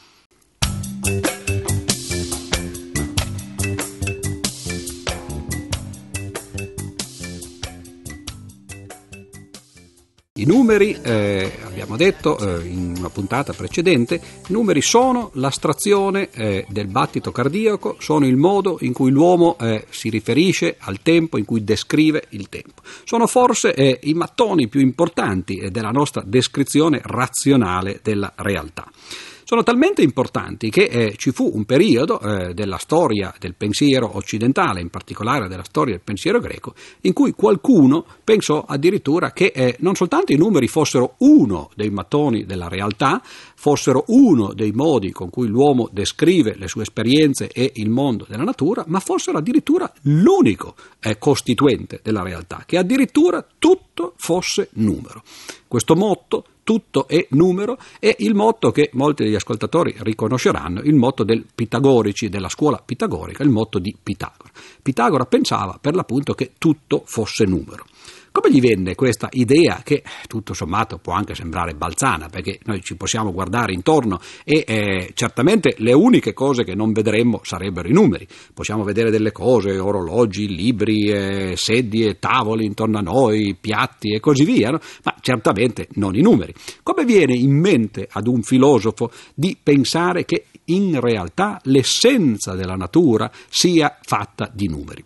I numeri, eh, abbiamo detto eh, in una puntata precedente, i numeri sono l'astrazione eh, del battito cardiaco, sono il modo in cui l'uomo eh, si riferisce al tempo, in cui descrive il tempo. Sono forse eh, i mattoni più importanti eh, della nostra descrizione razionale della realtà sono talmente importanti che eh, ci fu un periodo eh, della storia del pensiero occidentale, in particolare della storia del pensiero greco, in cui qualcuno pensò addirittura che eh, non soltanto i numeri fossero uno dei mattoni della realtà, fossero uno dei modi con cui l'uomo descrive le sue esperienze e il mondo della natura, ma fossero addirittura l'unico eh, costituente della realtà, che addirittura tutto fosse numero. Questo motto tutto è numero, è il motto che molti degli ascoltatori riconosceranno, il motto del pitagorici, della scuola pitagorica, il motto di Pitagora. Pitagora pensava per l'appunto che tutto fosse numero. Come gli venne questa idea che tutto sommato può anche sembrare balzana, perché noi ci possiamo guardare intorno e eh, certamente le uniche cose che non vedremmo sarebbero i numeri. Possiamo vedere delle cose, orologi, libri, eh, sedie, tavoli intorno a noi, piatti e così via, no? ma certamente non i numeri. Come viene in mente ad un filosofo di pensare che in realtà l'essenza della natura sia fatta di numeri?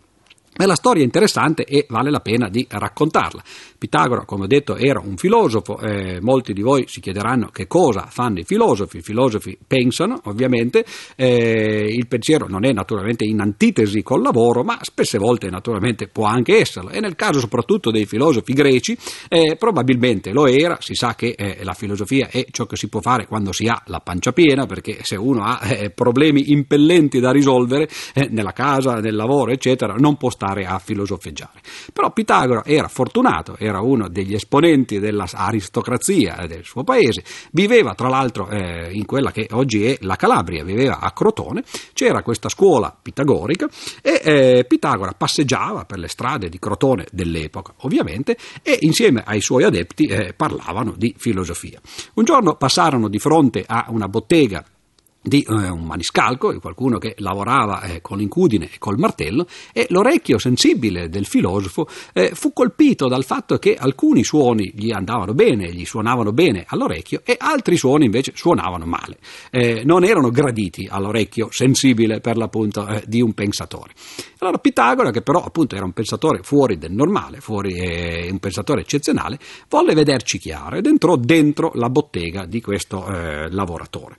Beh, la storia è interessante e vale la pena di raccontarla. Pitagora, come ho detto, era un filosofo, eh, molti di voi si chiederanno che cosa fanno i filosofi, i filosofi pensano, ovviamente, eh, il pensiero non è naturalmente in antitesi col lavoro, ma spesse volte naturalmente può anche esserlo. E nel caso soprattutto dei filosofi greci eh, probabilmente lo era, si sa che eh, la filosofia è ciò che si può fare quando si ha la pancia piena, perché se uno ha eh, problemi impellenti da risolvere eh, nella casa, nel lavoro, eccetera, non può stare a filosofeggiare. Però Pitagora era fortunato, era uno degli esponenti dell'aristocrazia del suo paese, viveva tra l'altro eh, in quella che oggi è la Calabria, viveva a Crotone, c'era questa scuola pitagorica e eh, Pitagora passeggiava per le strade di Crotone dell'epoca, ovviamente, e insieme ai suoi adepti eh, parlavano di filosofia. Un giorno passarono di fronte a una bottega di eh, un maniscalco, qualcuno che lavorava eh, con l'incudine e col martello, e l'orecchio sensibile del filosofo eh, fu colpito dal fatto che alcuni suoni gli andavano bene, gli suonavano bene all'orecchio e altri suoni invece suonavano male, eh, non erano graditi all'orecchio sensibile per l'appunto eh, di un pensatore. Allora Pitagora, che però appunto era un pensatore fuori del normale, fuori, eh, un pensatore eccezionale, volle vederci chiaro ed entrò dentro la bottega di questo lavoratore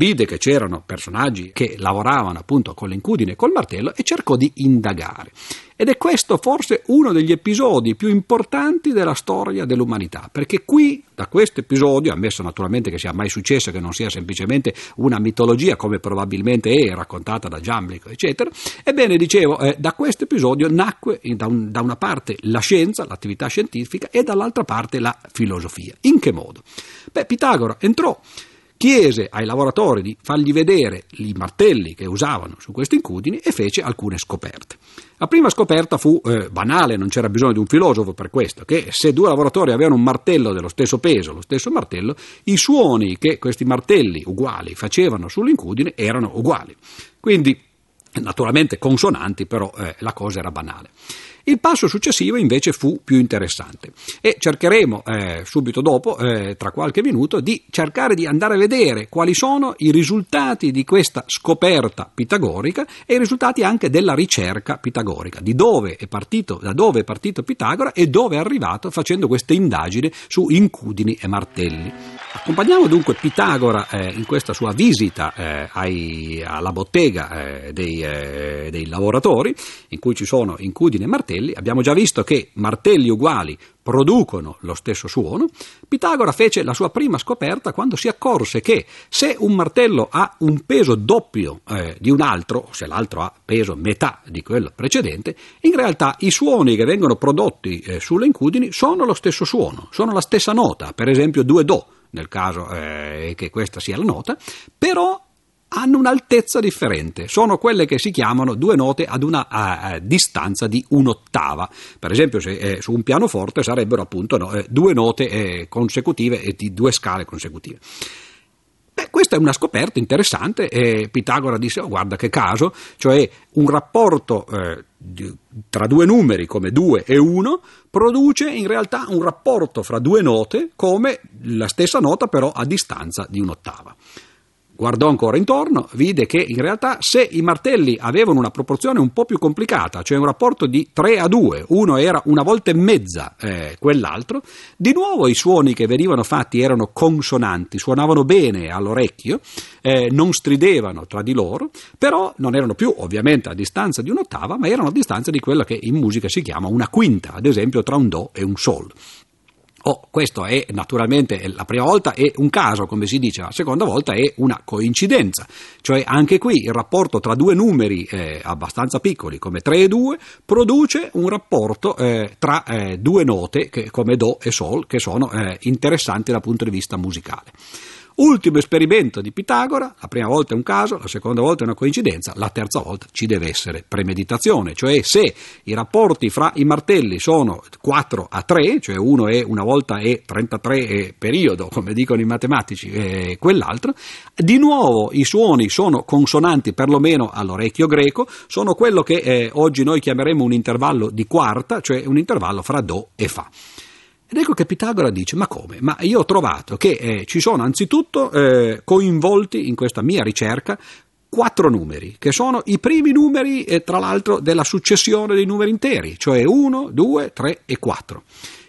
vide che c'erano personaggi che lavoravano appunto con l'incudine e col martello e cercò di indagare. Ed è questo forse uno degli episodi più importanti della storia dell'umanità, perché qui, da questo episodio, ammesso naturalmente che sia mai successo, che non sia semplicemente una mitologia come probabilmente è raccontata da Giamblico, eccetera, ebbene dicevo, eh, da questo episodio nacque da, un, da una parte la scienza, l'attività scientifica e dall'altra parte la filosofia. In che modo? Beh, Pitagora entrò chiese ai lavoratori di fargli vedere i martelli che usavano su questi incudini e fece alcune scoperte. La prima scoperta fu eh, banale, non c'era bisogno di un filosofo per questo, che se due lavoratori avevano un martello dello stesso peso, lo stesso martello, i suoni che questi martelli uguali facevano sull'incudine erano uguali. Quindi, naturalmente consonanti, però eh, la cosa era banale. Il passo successivo invece fu più interessante e cercheremo eh, subito dopo, eh, tra qualche minuto, di cercare di andare a vedere quali sono i risultati di questa scoperta pitagorica e i risultati anche della ricerca pitagorica, di dove è partito, da dove è partito Pitagora e dove è arrivato facendo queste indagini su incudini e martelli. Accompagniamo dunque Pitagora eh, in questa sua visita eh, ai, alla bottega eh, dei, eh, dei lavoratori, in cui ci sono incudini e martelli martelli, abbiamo già visto che martelli uguali producono lo stesso suono, Pitagora fece la sua prima scoperta quando si accorse che se un martello ha un peso doppio eh, di un altro, se l'altro ha peso metà di quello precedente, in realtà i suoni che vengono prodotti eh, sulle incudini sono lo stesso suono, sono la stessa nota, per esempio due do, nel caso eh, che questa sia la nota, però hanno un'altezza differente, sono quelle che si chiamano due note ad una uh, distanza di un'ottava. Per esempio, se eh, su un pianoforte sarebbero appunto no, eh, due note eh, consecutive e di due scale consecutive. Beh, questa è una scoperta interessante e Pitagora disse: oh, guarda che caso, cioè un rapporto eh, tra due numeri come 2 e 1 produce in realtà un rapporto fra due note come la stessa nota però a distanza di un'ottava guardò ancora intorno, vide che in realtà se i martelli avevano una proporzione un po' più complicata, cioè un rapporto di 3 a 2, uno era una volta e mezza eh, quell'altro, di nuovo i suoni che venivano fatti erano consonanti, suonavano bene all'orecchio, eh, non stridevano tra di loro, però non erano più ovviamente a distanza di un'ottava, ma erano a distanza di quella che in musica si chiama una quinta, ad esempio tra un Do e un Sol. Oh, questo è naturalmente la prima volta è un caso, come si dice, la seconda volta è una coincidenza, cioè anche qui il rapporto tra due numeri eh, abbastanza piccoli come 3 e 2 produce un rapporto eh, tra eh, due note che, come Do e Sol che sono eh, interessanti dal punto di vista musicale. Ultimo esperimento di Pitagora, la prima volta è un caso, la seconda volta è una coincidenza, la terza volta ci deve essere premeditazione, cioè se i rapporti fra i martelli sono 4 a 3, cioè uno è una volta è 33 è periodo, come dicono i matematici, e quell'altro, di nuovo i suoni sono consonanti perlomeno all'orecchio greco, sono quello che eh, oggi noi chiameremo un intervallo di quarta, cioè un intervallo fra Do e Fa. Ed ecco che Pitagora dice: Ma come? Ma io ho trovato che eh, ci sono anzitutto eh, coinvolti in questa mia ricerca quattro numeri, che sono i primi numeri, eh, tra l'altro, della successione dei numeri interi, cioè 1, 2, 3 e 4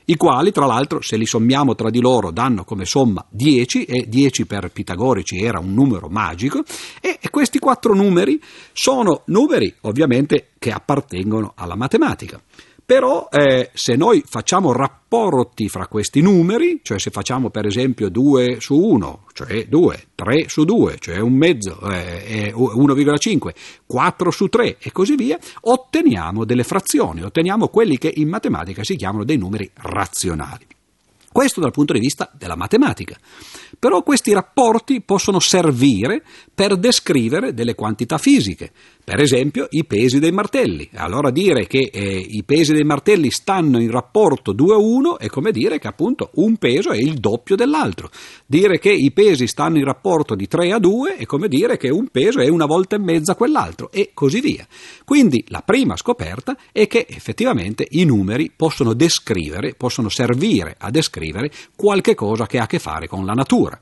i quali tra l'altro se li sommiamo tra di loro danno come somma 10 e 10 per pitagorici era un numero magico e questi quattro numeri sono numeri ovviamente che appartengono alla matematica. Però eh, se noi facciamo rapporti fra questi numeri, cioè se facciamo per esempio 2 su 1, cioè 2, 3 su 2, cioè un mezzo, eh, 1,5, 4 su 3 e così via, otteniamo delle frazioni, otteniamo quelli che in matematica si chiamano dei numeri razionali. Questo dal punto di vista della matematica. Però questi rapporti possono servire per descrivere delle quantità fisiche, per esempio i pesi dei martelli. Allora dire che eh, i pesi dei martelli stanno in rapporto 2 a 1 è come dire che appunto un peso è il doppio dell'altro. Dire che i pesi stanno in rapporto di 3 a 2 è come dire che un peso è una volta e mezza quell'altro e così via. Quindi la prima scoperta è che effettivamente i numeri possono descrivere, possono servire a descrivere qualche cosa che ha a che fare con la natura.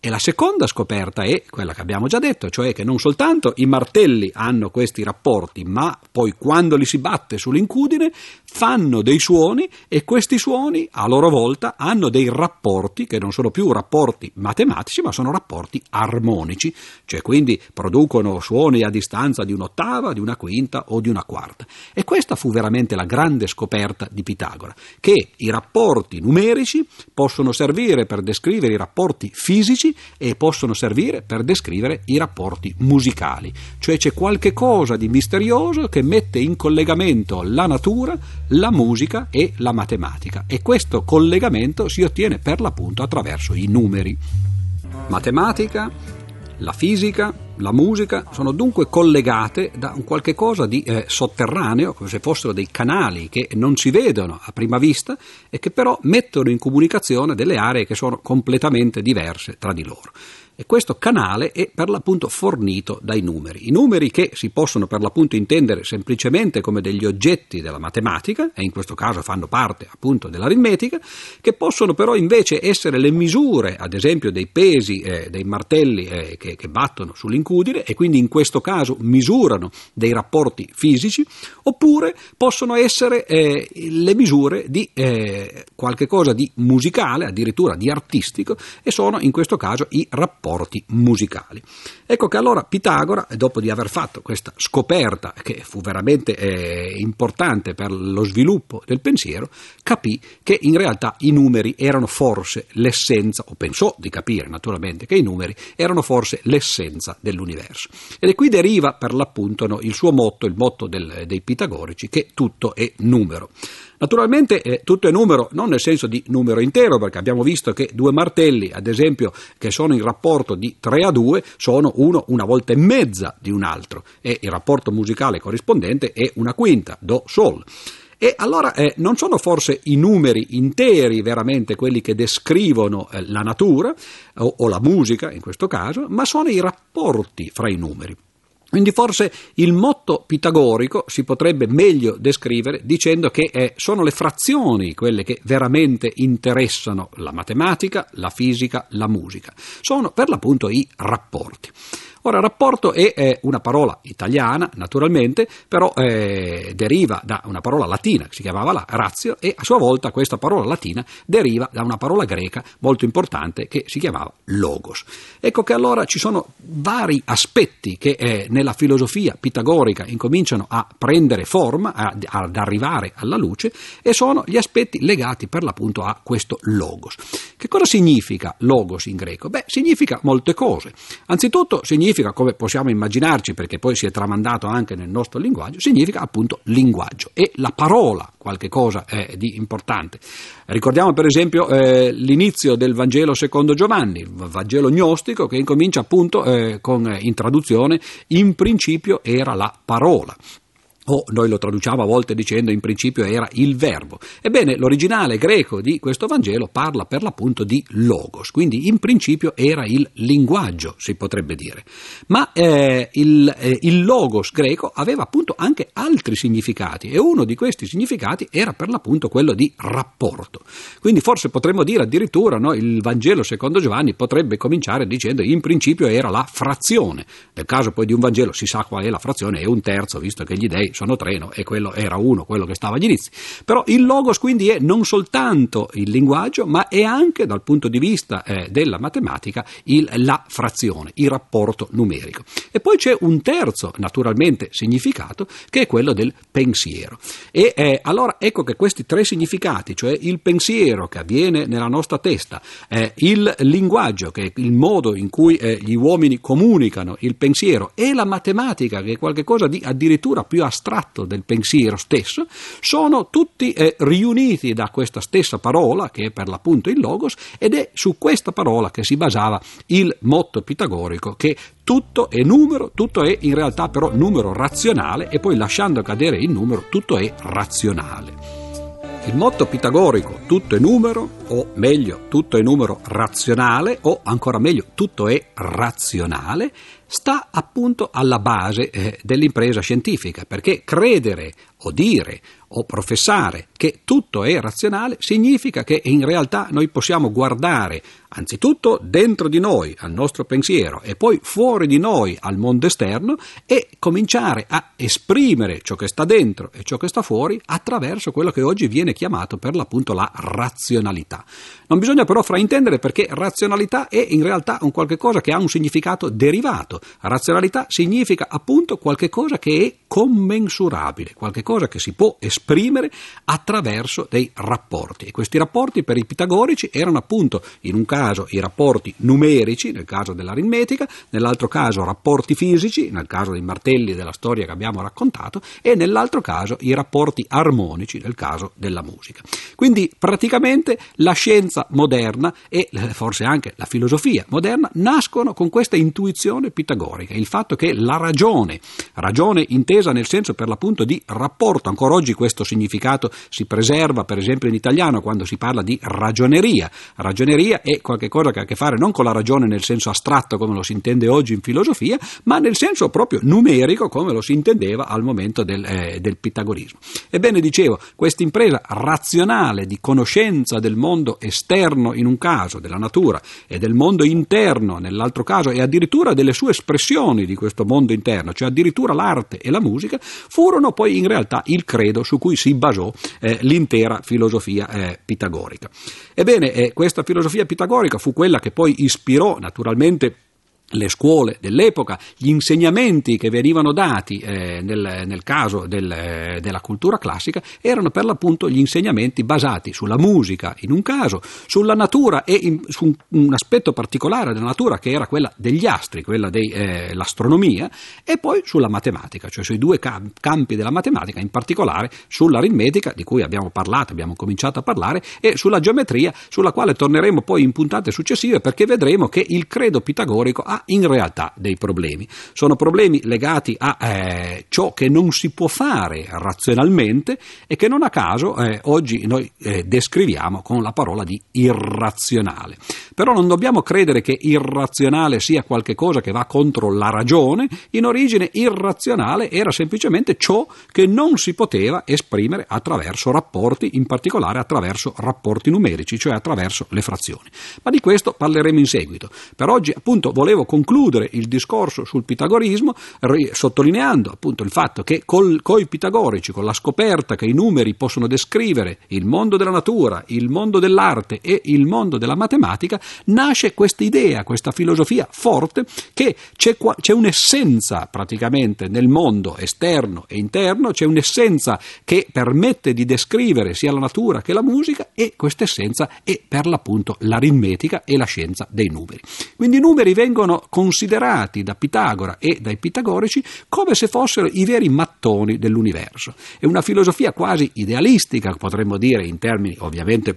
E la seconda scoperta è quella che abbiamo già detto, cioè che non soltanto i martelli hanno questi rapporti, ma poi quando li si batte sull'incudine fanno dei suoni e questi suoni a loro volta hanno dei rapporti che non sono più rapporti matematici, ma sono rapporti armonici, cioè quindi producono suoni a distanza di un'ottava, di una quinta o di una quarta. E questa fu veramente la grande scoperta di Pitagora, che i rapporti numerici possono servire per descrivere i rapporti fisici e possono servire per descrivere i rapporti musicali, cioè c'è qualche cosa di misterioso che mette in collegamento la natura, la musica e la matematica e questo collegamento si ottiene per l'appunto attraverso i numeri. Matematica, la fisica, la musica sono dunque collegate da un qualche cosa di eh, sotterraneo, come se fossero dei canali che non si vedono a prima vista e che però mettono in comunicazione delle aree che sono completamente diverse tra di loro e questo canale è per l'appunto fornito dai numeri. I numeri che si possono per l'appunto intendere semplicemente come degli oggetti della matematica, e in questo caso fanno parte appunto dell'aritmetica, che possono però invece essere le misure, ad esempio, dei pesi eh, dei martelli eh, che, che, battono sull'incudine e quindi in questo caso misurano dei rapporti fisici, oppure possono essere eh, le misure di eh, qualche cosa di musicale, addirittura di artistico, e sono in questo caso i rapporti rapporti musicali. Ecco che allora Pitagora, dopo di aver fatto questa scoperta che fu veramente eh, importante per lo sviluppo del pensiero, capì che in realtà i numeri erano forse l'essenza, o pensò di capire naturalmente che i numeri erano forse l'essenza dell'universo. Ed è qui deriva per l'appunto no, il suo motto, il motto del, dei pitagorici, che tutto è numero. Naturalmente eh, tutto è numero, non nel senso di numero intero, perché abbiamo visto che due martelli, ad esempio, che sono in rapporto di 3 a 2, sono uno una volta e mezza di un altro e il rapporto musicale corrispondente è una quinta, do, sol. E allora eh, non sono forse i numeri interi veramente quelli che descrivono eh, la natura o, o la musica in questo caso, ma sono i rapporti fra i numeri. Quindi forse il motto pitagorico si potrebbe meglio descrivere dicendo che eh, sono le frazioni quelle che veramente interessano la matematica, la fisica, la musica. Sono per l'appunto i rapporti. Ora, rapporto è una parola italiana, naturalmente, però eh, deriva da una parola latina che si chiamava la razio e a sua volta questa parola latina deriva da una parola greca molto importante che si chiamava logos. Ecco che allora ci sono vari aspetti che eh, nella filosofia pitagorica incominciano a prendere forma, a, ad arrivare alla luce e sono gli aspetti legati per l'appunto a questo logos. Che cosa significa logos in greco? Beh, significa molte cose. Anzitutto significa, come possiamo immaginarci, perché poi si è tramandato anche nel nostro linguaggio, significa appunto linguaggio. E la parola qualche cosa eh, di importante. Ricordiamo per esempio eh, l'inizio del Vangelo secondo Giovanni, il Vangelo gnostico che incomincia appunto eh, con eh, in traduzione in principio era la parola o noi lo traduciamo a volte dicendo in principio era il verbo. Ebbene, l'originale greco di questo Vangelo parla per l'appunto di logos, quindi in principio era il linguaggio, si potrebbe dire. Ma eh, il, eh, il, logos greco aveva appunto anche altri significati e uno di questi significati era per l'appunto quello di rapporto. Quindi forse potremmo dire addirittura no, il Vangelo secondo Giovanni potrebbe cominciare dicendo in principio era la frazione. Nel caso poi di un Vangelo si sa qual è la frazione, è un terzo, visto che gli dei sono tre no? e quello era uno, quello che stava agli inizi. Però il logos quindi è non soltanto il linguaggio, ma è anche dal punto di vista eh, della matematica il, la frazione, il rapporto numerico. E poi c'è un terzo, naturalmente, significato che è quello del pensiero. E eh, allora ecco che questi tre significati, cioè il pensiero che avviene nella nostra testa, eh, il linguaggio che è il modo in cui eh, gli uomini comunicano il pensiero e la matematica che è qualcosa di addirittura più astratto astratto del pensiero stesso, sono tutti eh, riuniti da questa stessa parola, che è per l'appunto il logos, ed è su questa parola che si basava il motto pitagorico che tutto è numero, tutto è in realtà però numero razionale e poi lasciando cadere il numero tutto è razionale. Il motto pitagorico tutto è numero, o meglio, tutto è numero razionale, o ancora meglio, tutto è razionale, sta appunto alla base eh, dell'impresa scientifica, perché credere o dire o professare che tutto è razionale significa che in realtà noi possiamo guardare anzitutto dentro di noi al nostro pensiero e poi fuori di noi al mondo esterno e cominciare a esprimere ciò che sta dentro e ciò che sta fuori attraverso quello che oggi viene chiamato per l'appunto la razionalità. Non bisogna però fraintendere perché razionalità è in realtà un qualche cosa che ha un significato derivato. Razionalità significa appunto qualche cosa che è commensurabile, qualche cosa che si può esprimere attraverso dei rapporti. E questi rapporti per i pitagorici erano appunto in un caso i rapporti numerici, nel caso dell'aritmetica, nell'altro caso rapporti fisici, nel caso dei martelli della storia che abbiamo raccontato, e nell'altro caso i rapporti armonici, nel caso della musica. Quindi praticamente la scienza scienza moderna e eh, forse anche la filosofia moderna nascono con questa intuizione pitagorica, il fatto che la ragione, ragione intesa nel senso per l'appunto di rapporto, ancora oggi questo significato si preserva per esempio in italiano quando si parla di ragioneria, ragioneria è qualcosa che ha a che fare non con la ragione nel senso astratto come lo si intende oggi in filosofia, ma nel senso proprio numerico come lo si intendeva al momento del, eh, del pitagorismo. Ebbene dicevo, questa impresa razionale di conoscenza del mondo esterno in un caso della natura e del mondo interno nell'altro caso e addirittura delle sue espressioni di questo mondo interno, cioè addirittura l'arte e la musica, furono poi in realtà il credo su cui si basò eh, l'intera filosofia eh, pitagorica. Ebbene, eh, questa filosofia pitagorica fu quella che poi ispirò naturalmente le scuole dell'epoca, gli insegnamenti che venivano dati eh, nel, nel, caso del, eh, della cultura classica erano per l'appunto gli insegnamenti basati sulla musica in un caso, sulla natura e in, su un, un, aspetto particolare della natura che era quella degli astri, quella dell'astronomia eh, e poi sulla matematica, cioè sui due campi della matematica, in particolare sull'aritmetica di cui abbiamo parlato, abbiamo cominciato a parlare e sulla geometria sulla quale torneremo poi in puntate successive perché vedremo che il credo pitagorico ha in realtà dei problemi. Sono problemi legati a eh, ciò che non si può fare razionalmente e che non a caso eh, oggi noi eh, descriviamo con la parola di irrazionale. Però non dobbiamo credere che irrazionale sia qualcosa che va contro la ragione, in origine irrazionale era semplicemente ciò che non si poteva esprimere attraverso rapporti, in particolare attraverso rapporti numerici, cioè attraverso le frazioni. Ma di questo parleremo in seguito. Per oggi appunto volevo concludere il discorso sul pitagorismo ri- sottolineando appunto il fatto che col, coi pitagorici, con la scoperta che i numeri possono descrivere il mondo della natura, il mondo dell'arte e il mondo della matematica, nasce questa idea, questa filosofia forte che c'è, qua, c'è un'essenza praticamente nel mondo esterno e interno, c'è un'essenza che permette di descrivere sia la natura che la musica e questa essenza è per l'appunto l'aritmetica e la scienza dei numeri. Quindi i numeri vengono considerati da Pitagora e dai pitagorici come se fossero i veri mattoni dell'universo. È una filosofia quasi idealistica, potremmo dire in termini ovviamente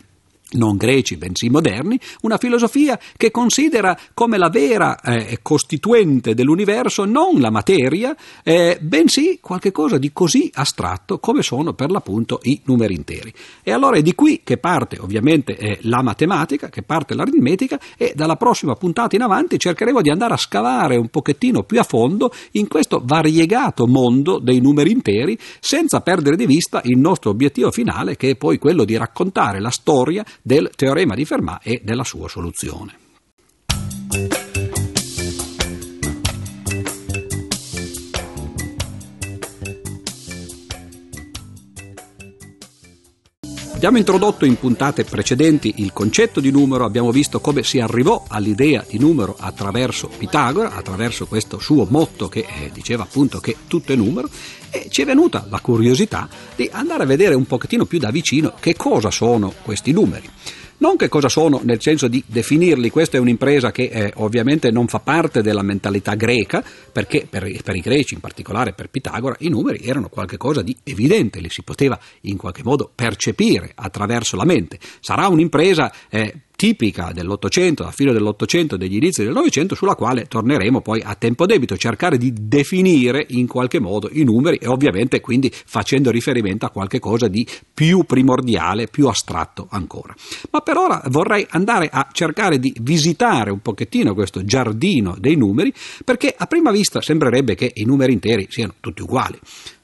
non greci bensì moderni, una filosofia che considera come la vera eh, costituente dell'universo non la materia, eh, bensì qualcosa di così astratto come sono per l'appunto i numeri interi. E allora è di qui che parte ovviamente eh, la matematica, che parte l'aritmetica e dalla prossima puntata in avanti cercheremo di andare a scavare un pochettino più a fondo in questo variegato mondo dei numeri interi senza perdere di vista il nostro obiettivo finale che è poi quello di raccontare la storia del teorema di Fermat e della sua soluzione. Abbiamo introdotto in puntate precedenti il concetto di numero, abbiamo visto come si arrivò all'idea di numero attraverso Pitagora, attraverso questo suo motto che eh, diceva appunto che tutto è numero e ci è venuta la curiosità di andare a vedere un pochettino più da vicino che cosa sono questi numeri. Non che cosa sono nel senso di definirli, questa è un'impresa che eh, ovviamente non fa parte della mentalità greca, perché per, per, i greci, in particolare per Pitagora, i numeri erano qualcosa di evidente, li si poteva in qualche modo percepire attraverso la mente. Sarà un'impresa eh, tipica dell'Ottocento, a fine dell'Ottocento degli inizi del Novecento, sulla quale torneremo poi a tempo debito, cercare di definire in qualche modo i numeri e ovviamente quindi facendo riferimento a qualche cosa di più primordiale, più astratto ancora. Ma per ora vorrei andare a cercare di visitare un pochettino questo giardino dei numeri, perché a prima vista sembrerebbe che i numeri interi siano tutti uguali.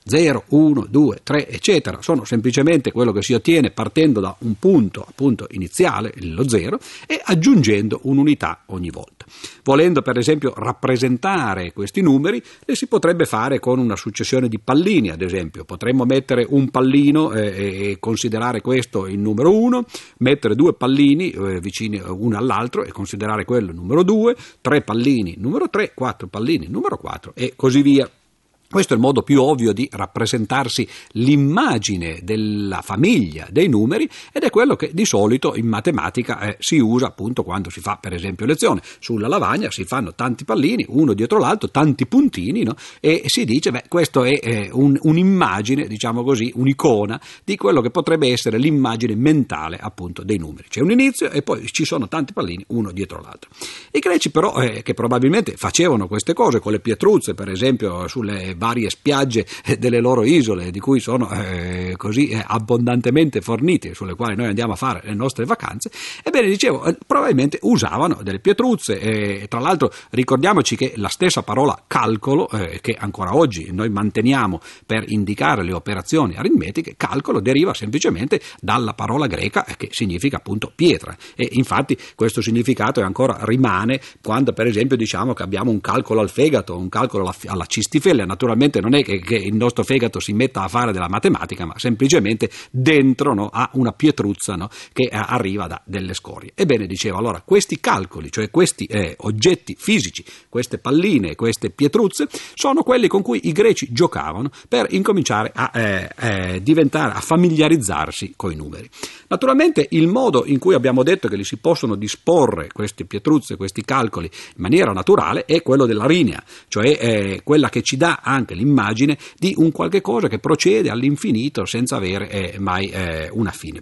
0, 1, 2, 3, eccetera, sono semplicemente quello che si ottiene partendo da un punto appunto iniziale, lo 0, e aggiungendo un'unità ogni volta. Volendo per esempio rappresentare questi numeri, le si potrebbe fare con una successione di pallini, ad esempio. Potremmo mettere un pallino eh, e considerare questo il numero 1, mettere due pallini eh, vicini uno all'altro e considerare quello il numero 2, tre pallini numero 3, quattro pallini numero 4 e così via. Questo è il modo più ovvio di rappresentarsi l'immagine della famiglia dei numeri ed è quello che di solito in matematica eh, si usa appunto quando si fa per esempio lezione. Sulla lavagna si fanno tanti pallini, uno dietro l'altro, tanti puntini no? e si dice beh questo è eh, un, un'immagine, diciamo così, un'icona di quello che potrebbe essere l'immagine mentale appunto dei numeri. C'è un inizio e poi ci sono tanti pallini uno dietro l'altro. I greci però eh, che probabilmente facevano queste cose con le pietruzze per esempio sulle varie spiagge delle loro isole, di cui sono eh, così eh, abbondantemente forniti, sulle quali noi andiamo a fare le nostre vacanze, ebbene dicevo, eh, probabilmente usavano delle pietruzze e tra l'altro ricordiamoci che la stessa parola calcolo, eh, che ancora oggi noi manteniamo per indicare le operazioni aritmetiche, calcolo deriva semplicemente dalla parola greca eh, che significa appunto pietra. E infatti questo significato ancora rimane quando per esempio diciamo che abbiamo un calcolo al fegato, un calcolo alla, alla cistifellea, naturalmente naturalmente non è che, che, il nostro fegato si metta a fare della matematica, ma semplicemente dentro no, ha una pietruzza no, che eh, arriva da delle scorie. Ebbene, diceva, allora, questi calcoli, cioè questi eh, oggetti fisici, queste palline, queste pietruzze, sono quelli con cui i greci giocavano per incominciare a eh, eh, diventare, a familiarizzarsi con i numeri. Naturalmente il modo in cui abbiamo detto che li si possono disporre queste pietruzze, questi calcoli in maniera naturale è quello della linea, cioè eh, quella che ci dà anche l'immagine di un qualche cosa che procede all'infinito senza avere eh, mai eh, una fine.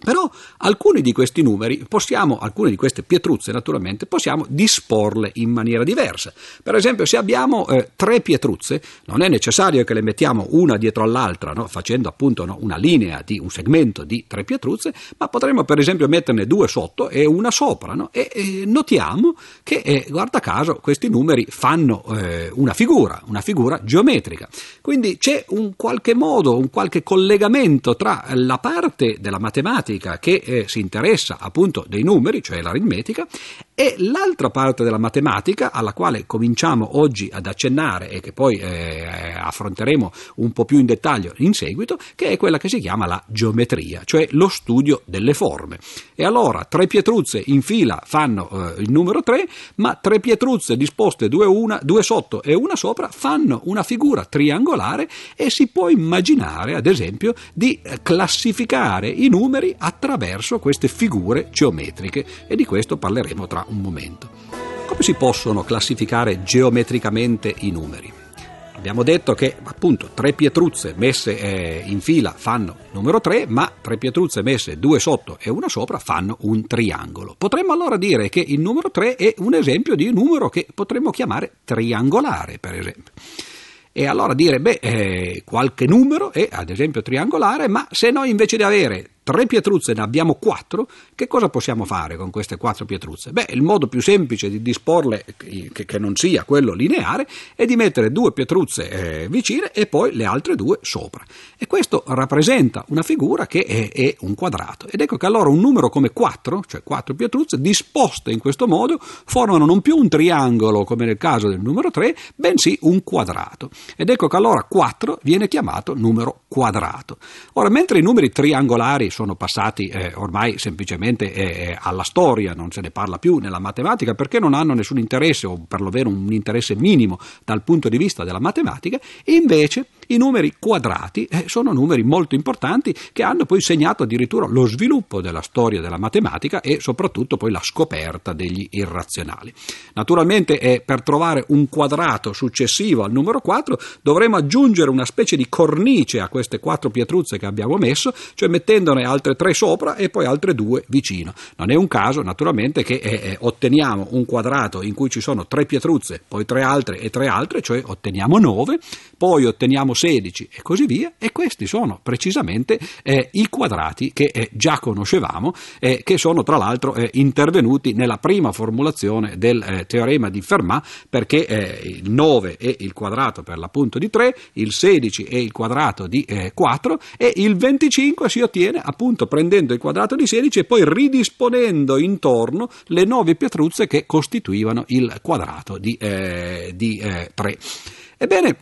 Però alcuni di questi numeri possiamo, alcune di queste pietruzze naturalmente, possiamo disporle in maniera diversa. Per esempio, se abbiamo eh, tre pietruzze, non è necessario che le mettiamo una dietro all'altra, no? facendo appunto no, una linea di un segmento di tre pietruzze, ma potremmo per esempio metterne due sotto e una sopra. No? E, e, notiamo che, eh, guarda caso, questi numeri fanno eh, una figura, una figura geometrica. Quindi c'è un qualche modo, un qualche collegamento tra la parte della matematica matematica che eh, si interessa appunto dei numeri, cioè l'aritmetica, e l'altra parte della matematica alla quale cominciamo oggi ad accennare e che poi eh, affronteremo un po' più in dettaglio in seguito, che è quella che si chiama la geometria, cioè lo studio delle forme. E allora tre pietruzze in fila fanno eh, il numero 3, ma tre pietruzze disposte due, una, due sotto e una sopra fanno una figura triangolare e si può immaginare, ad esempio, di eh, classificare i numeri attraverso queste figure geometriche e di questo parleremo tra un momento. Come si possono classificare geometricamente i numeri? Abbiamo detto che appunto tre pietruzze messe eh, in fila fanno numero 3, ma tre pietruzze messe due sotto e una sopra fanno un triangolo. Potremmo allora dire che il numero 3 è un esempio di numero che potremmo chiamare triangolare, per esempio. E allora dire, beh, eh, qualche numero è ad esempio triangolare, ma se noi invece di avere tre pietruzze ne abbiamo quattro, che cosa possiamo fare con queste quattro pietruzze? Beh, il modo più semplice di disporle, che, non sia quello lineare, è di mettere due pietruzze eh, vicine e poi le altre due sopra. E questo rappresenta una figura che è, è, un quadrato. Ed ecco che allora un numero come 4, cioè quattro pietruzze, disposte in questo modo, formano non più un triangolo come nel caso del numero 3, bensì un quadrato. Ed ecco che allora 4 viene chiamato numero quadrato. Ora, mentre i numeri triangolari sono passati eh, ormai semplicemente eh, alla storia, non se ne parla più nella matematica perché non hanno nessun interesse o perlomeno un interesse minimo dal punto di vista della matematica, e invece i numeri quadrati eh, sono numeri molto importanti che hanno poi segnato addirittura lo sviluppo della storia della matematica e soprattutto poi la scoperta degli irrazionali. Naturalmente eh, per trovare un quadrato successivo al numero 4 dovremo aggiungere una specie di cornice a queste quattro pietruzze che abbiamo messo, cioè mettendone altre tre sopra e poi altre due vicino. Non è un caso naturalmente che eh, eh otteniamo un quadrato in cui ci sono tre pietruzze, poi tre altre e tre altre, cioè otteniamo 9, poi otteniamo 16 e così via, e questi sono precisamente eh, i quadrati che eh, già conoscevamo, eh, che sono tra l'altro eh, intervenuti nella prima formulazione del eh, teorema di Fermat, perché eh, il 9 è il quadrato per l'appunto di 3, il 16 è il quadrato di 4 e il 25 si ottiene appunto prendendo il quadrato di 16 e poi ridisponendo intorno le 9 pietruzze che costituivano il quadrato di, di 3. Ebbene,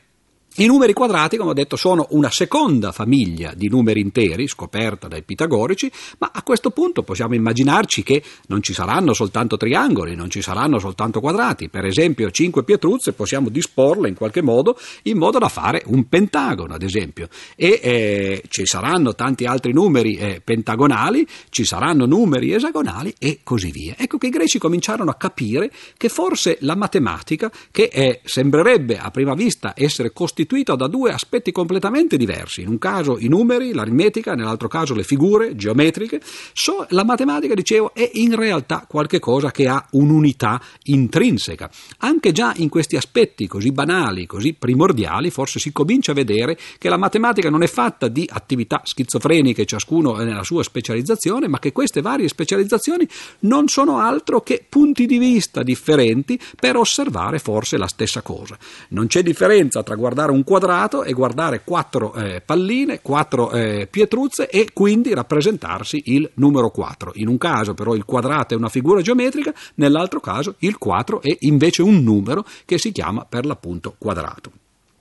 i numeri quadrati, come ho detto, sono una seconda famiglia di numeri interi, scoperta dai pitagorici, ma a questo punto possiamo immaginarci che non ci saranno soltanto triangoli, non ci saranno soltanto quadrati. Per esempio, cinque pietruzze possiamo disporle in qualche modo in modo da fare un pentagono, ad esempio. E eh, ci saranno tanti altri numeri eh, pentagonali, ci saranno numeri esagonali e così via. Ecco che i greci cominciarono a capire che forse la matematica, che eh, sembrerebbe a prima vista essere costituita costituita da due aspetti completamente diversi, in un caso i numeri, l'aritmetica, nell'altro caso le figure geometriche, so, la matematica, dicevo, è in realtà qualcosa che ha un'unità intrinseca. Anche già in questi aspetti così banali, così primordiali, forse si comincia a vedere che la matematica non è fatta di attività schizofreniche, ciascuno nella sua specializzazione, ma che queste varie specializzazioni non sono altro che punti di vista differenti per osservare forse la stessa cosa. Non c'è differenza tra guardare un un quadrato e guardare quattro eh, palline, quattro eh, pietruzze e quindi rappresentarsi il numero 4. In un caso però il quadrato è una figura geometrica, nell'altro caso il 4 è invece un numero che si chiama per l'appunto quadrato.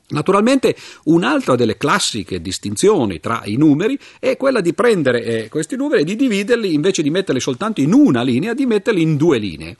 Naturalmente un'altra delle classiche distinzioni tra i numeri è quella di prendere eh, questi numeri e di dividerli invece di metterli soltanto in una linea, di metterli in due linee.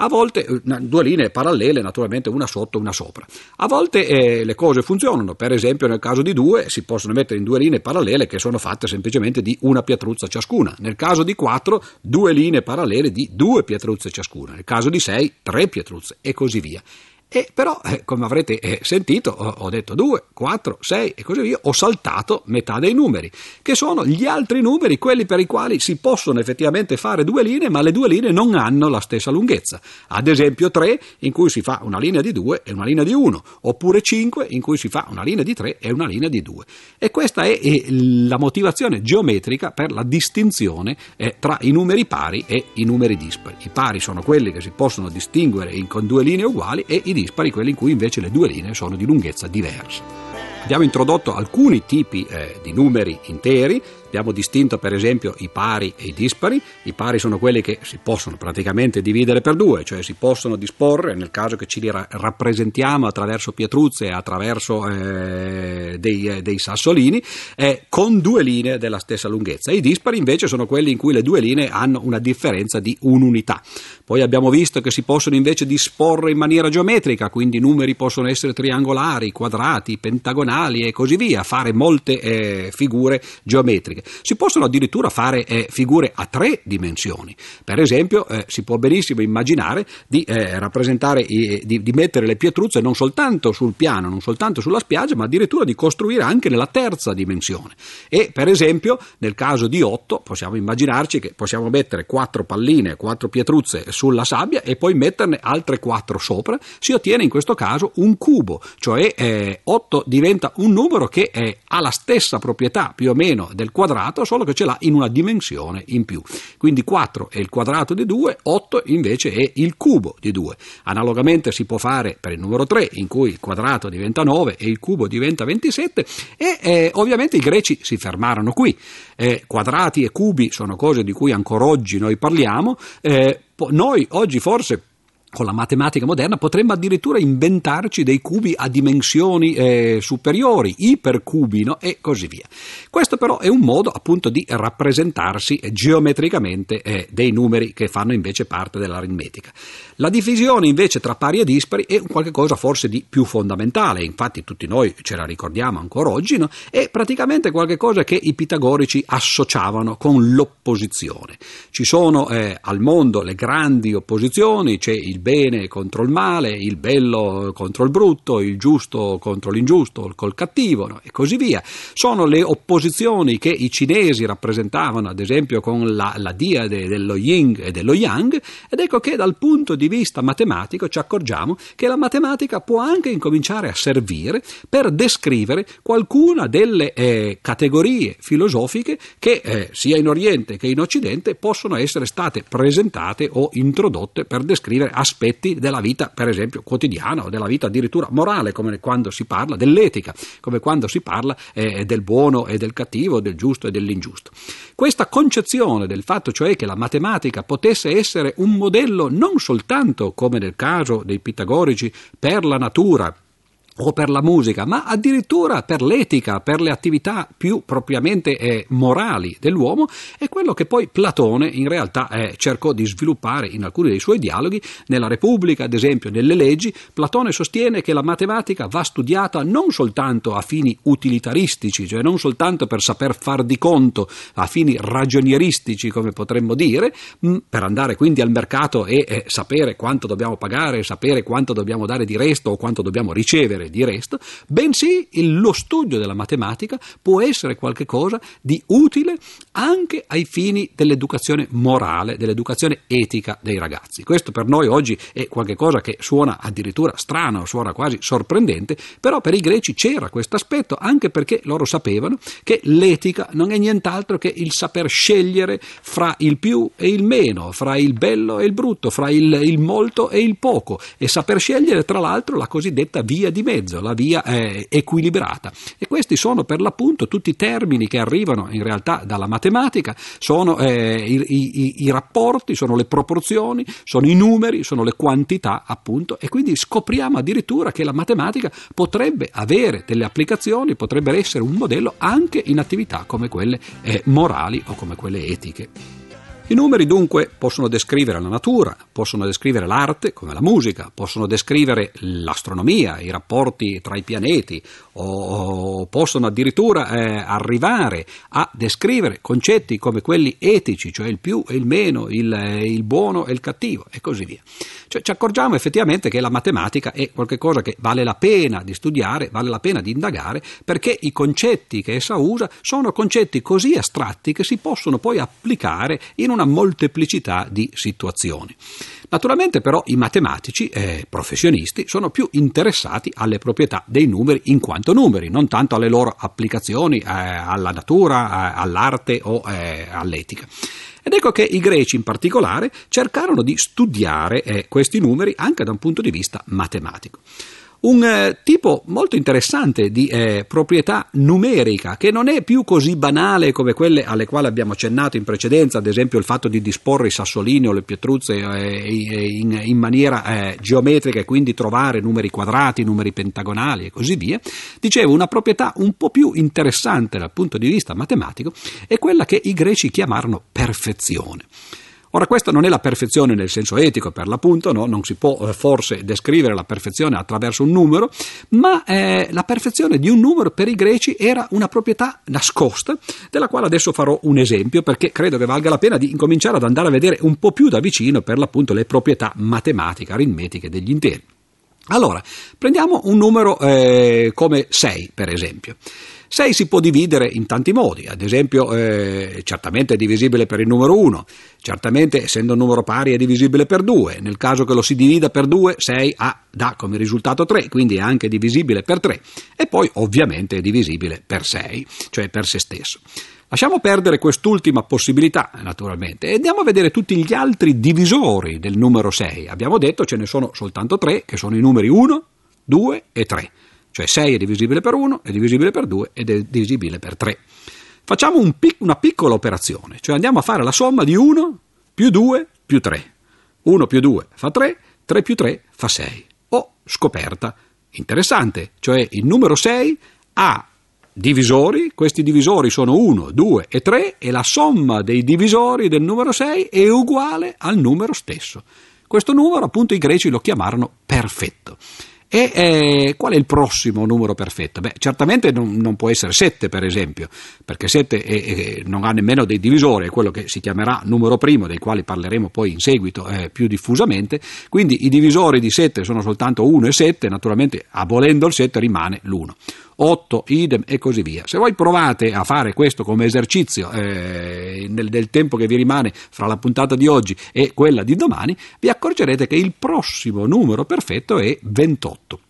A volte eh, due linee parallele, naturalmente una sotto e una sopra. A volte eh, le cose funzionano, per esempio nel caso di due si possono mettere in due linee parallele che sono fatte semplicemente di una pietruzza ciascuna. Nel caso di quattro, due linee parallele di due pietruzze ciascuna. Nel caso di sei, tre pietruzze e così via. E però, eh, come avrete eh, sentito, ho, detto 2, 4, 6 e così via, ho saltato metà dei numeri, che sono gli altri numeri, quelli per i quali si possono effettivamente fare due linee, ma le due linee non hanno la stessa lunghezza. Ad esempio 3, in cui si fa una linea di 2 e una linea di 1, oppure 5, in cui si fa una linea di 3 e una linea di 2. E questa è, la motivazione geometrica per la distinzione eh, tra i numeri pari e i numeri dispari. I pari sono quelli che si possono distinguere in, con due linee uguali e i dispari, quelli in cui invece le due linee sono di lunghezza diversa. Abbiamo introdotto alcuni tipi eh, di numeri interi, Abbiamo distinto per esempio i pari e i dispari. I pari sono quelli che si possono praticamente dividere per due, cioè si possono disporre nel caso che ci li ra- rappresentiamo attraverso pietruzze attraverso eh, dei, eh, dei, sassolini, eh, con due linee della stessa lunghezza. I dispari invece sono quelli in cui le due linee hanno una differenza di un'unità. Poi abbiamo visto che si possono invece disporre in maniera geometrica, quindi i numeri possono essere triangolari, quadrati, pentagonali e così via, fare molte eh, figure geometriche. Si possono addirittura fare eh, figure a tre dimensioni. Per esempio, eh, si può benissimo immaginare di eh, rappresentare, di, di, mettere le pietruzze non soltanto sul piano, non soltanto sulla spiaggia, ma addirittura di costruire anche nella terza dimensione. E per esempio, nel caso di 8, possiamo immaginarci che possiamo mettere quattro palline, quattro pietruzze sulla sabbia e poi metterne altre quattro sopra. Si ottiene in questo caso un cubo, cioè eh, 8 diventa un numero che eh, ha la stessa proprietà più o meno del quadrato, solo che ce l'ha in una dimensione in più. Quindi 4 è il quadrato di 2, 8 invece è il cubo di 2. Analogamente si può fare per il numero 3, in cui il quadrato diventa 9 e il cubo diventa 27, e eh, ovviamente i greci si fermarono qui. Eh, quadrati e cubi sono cose di cui ancora oggi noi parliamo. Eh, noi oggi forse con la matematica moderna potremmo addirittura inventarci dei cubi a dimensioni eh, superiori, ipercubi no? e così via. Questo però è un modo appunto di rappresentarsi geometricamente eh, dei numeri che fanno invece parte dell'aritmetica. La divisione invece tra pari e dispari è qualcosa forse di più fondamentale, infatti tutti noi ce la ricordiamo ancora oggi, no? è praticamente qualcosa che i pitagorici associavano con l'opposizione. Ci sono eh, al mondo le grandi opposizioni, c'è il bene contro il male, il bello contro il brutto, il giusto contro l'ingiusto, col cattivo no? e così via. Sono le opposizioni che i cinesi rappresentavano ad esempio con la, la diade dello yin e dello yang ed ecco che dal punto di vista matematico ci accorgiamo che la matematica può anche incominciare a servire per descrivere qualcuna delle eh, categorie filosofiche che eh, sia in Oriente che in Occidente possono essere state presentate o introdotte per descrivere aspetti della vita, per esempio, quotidiana o della vita addirittura morale, come quando si parla dell'etica, come quando si parla eh, del buono e del cattivo, del giusto e dell'ingiusto. Questa concezione del fatto cioè che la matematica potesse essere un modello non soltanto, come nel caso dei pitagorici, per la natura, o per la musica, ma addirittura per l'etica, per le attività più propriamente eh, morali dell'uomo, è quello che poi Platone in realtà eh, cercò di sviluppare in alcuni dei suoi dialoghi. Nella Repubblica, ad esempio, nelle leggi, Platone sostiene che la matematica va studiata non soltanto a fini utilitaristici, cioè non soltanto per saper far di conto, a fini ragionieristici, come potremmo dire, mh, per andare quindi al mercato e eh, sapere quanto dobbiamo pagare, sapere quanto dobbiamo dare di resto o quanto dobbiamo ricevere di resto, bensì lo studio della matematica può essere qualcosa di utile anche ai fini dell'educazione morale, dell'educazione etica dei ragazzi. Questo per noi oggi è qualcosa che suona addirittura strano, suona quasi sorprendente, però per i greci c'era questo aspetto anche perché loro sapevano che l'etica non è nient'altro che il saper scegliere fra il più e il meno, fra il bello e il brutto, fra il, il molto e il poco e saper scegliere tra l'altro la cosiddetta via di mezzo mezzo, la via è equilibrata. E questi sono per l'appunto tutti i termini che arrivano in realtà dalla matematica, sono eh, i, i, i, rapporti, sono le proporzioni, sono i numeri, sono le quantità appunto e quindi scopriamo addirittura che la matematica potrebbe avere delle applicazioni, potrebbe essere un modello anche in attività come quelle eh, morali o come quelle etiche. I numeri dunque possono descrivere la natura, possono descrivere l'arte come la musica, possono descrivere l'astronomia, i rapporti tra i pianeti o possono addirittura eh, arrivare a descrivere concetti come quelli etici, cioè il più e il meno, il, il buono e il cattivo e così via. Cioè, ci accorgiamo effettivamente che la matematica è qualcosa che vale la pena di studiare, vale la pena di indagare, perché i concetti che essa usa sono concetti così astratti che si possono poi applicare in una molteplicità di situazioni. Naturalmente però i matematici eh, professionisti sono più interessati alle proprietà dei numeri in quanto numeri, non tanto alle loro applicazioni eh, alla natura, eh, all'arte o eh, all'etica. Ed ecco che i greci in particolare cercarono di studiare eh, questi numeri anche da un punto di vista matematico. Un eh, tipo molto interessante di eh, proprietà numerica che non è più così banale come quelle alle quali abbiamo accennato in precedenza, ad esempio il fatto di disporre i sassolini o le pietruzze eh, in, in, maniera eh, geometrica e quindi trovare numeri quadrati, numeri pentagonali e così via. Dicevo, una proprietà un po' più interessante dal punto di vista matematico è quella che i greci chiamarono perfezione. Ora questa non è la perfezione nel senso etico, per l'appunto, no? non si può eh, forse descrivere la perfezione attraverso un numero, ma eh, la perfezione di un numero per i greci era una proprietà nascosta, della quale adesso farò un esempio, perché credo che valga la pena di incominciare ad andare a vedere un po' più da vicino, per l'appunto, le proprietà matematiche, aritmetiche degli interi. Allora, prendiamo un numero eh, come 6, per esempio. 6 si può dividere in tanti modi, ad esempio eh, certamente è divisibile per il numero 1, certamente essendo un numero pari è divisibile per 2, nel caso che lo si divida per 2 6 ha, dà come risultato 3, quindi è anche divisibile per 3 e poi ovviamente è divisibile per 6, cioè per se stesso. Lasciamo perdere quest'ultima possibilità, naturalmente, e andiamo a vedere tutti gli altri divisori del numero 6. Abbiamo detto ce ne sono soltanto 3, che sono i numeri 1, 2 e 3. Cioè 6 è divisibile per 1, è divisibile per 2 ed è divisibile per 3. Facciamo un pic- una piccola operazione, cioè andiamo a fare la somma di 1 più 2 più 3. 1 più 2 fa 3, 3 più 3 fa 6. Oh, scoperta. Interessante, cioè il numero 6 ha divisori, questi divisori sono 1, 2 e 3 e la somma dei divisori del numero 6 è uguale al numero stesso. Questo numero appunto i greci lo chiamarono perfetto. E eh, qual è il prossimo numero perfetto? Beh, certamente non, non può essere 7, per esempio, perché 7 è, è, non ha nemmeno dei divisori, è quello che si chiamerà numero primo, dei quali parleremo poi in seguito eh, più diffusamente. Quindi i divisori di 7 sono soltanto 1 e 7, naturalmente abolendo il 7 rimane l'1. 8, idem e così via. Se voi provate a fare questo come esercizio eh, nel, nel tempo che vi rimane fra la puntata di oggi e quella di domani, vi accorgerete che il prossimo numero perfetto è 28.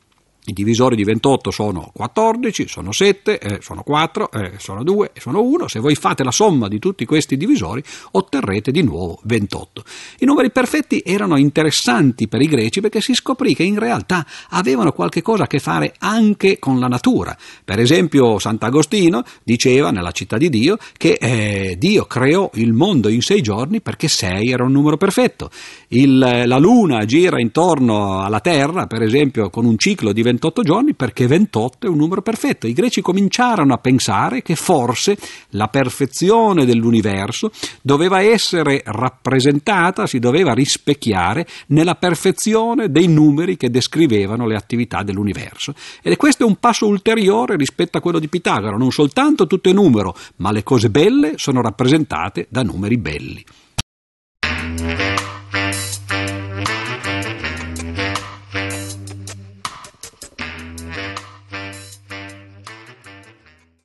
I divisori di 28 sono 14, sono 7, eh, sono 4, eh, sono 2 e sono 1. Se voi fate la somma di tutti questi divisori otterrete di nuovo 28. I numeri perfetti erano interessanti per i greci perché si scoprì che in realtà avevano qualche cosa a che fare anche con la natura. Per esempio Sant'Agostino diceva nella città di Dio che eh, Dio creò il mondo in sei giorni perché 6 era un numero perfetto. Il, la luna gira intorno alla Terra, per esempio, con un ciclo di 28 28 giorni perché 28 è un numero perfetto. I greci cominciarono a pensare che forse la perfezione dell'universo doveva essere rappresentata, si doveva rispecchiare nella perfezione dei numeri che descrivevano le attività dell'universo. E questo è un passo ulteriore rispetto a quello di Pitagora, non soltanto tutto è numero, ma le cose belle sono rappresentate da numeri belli.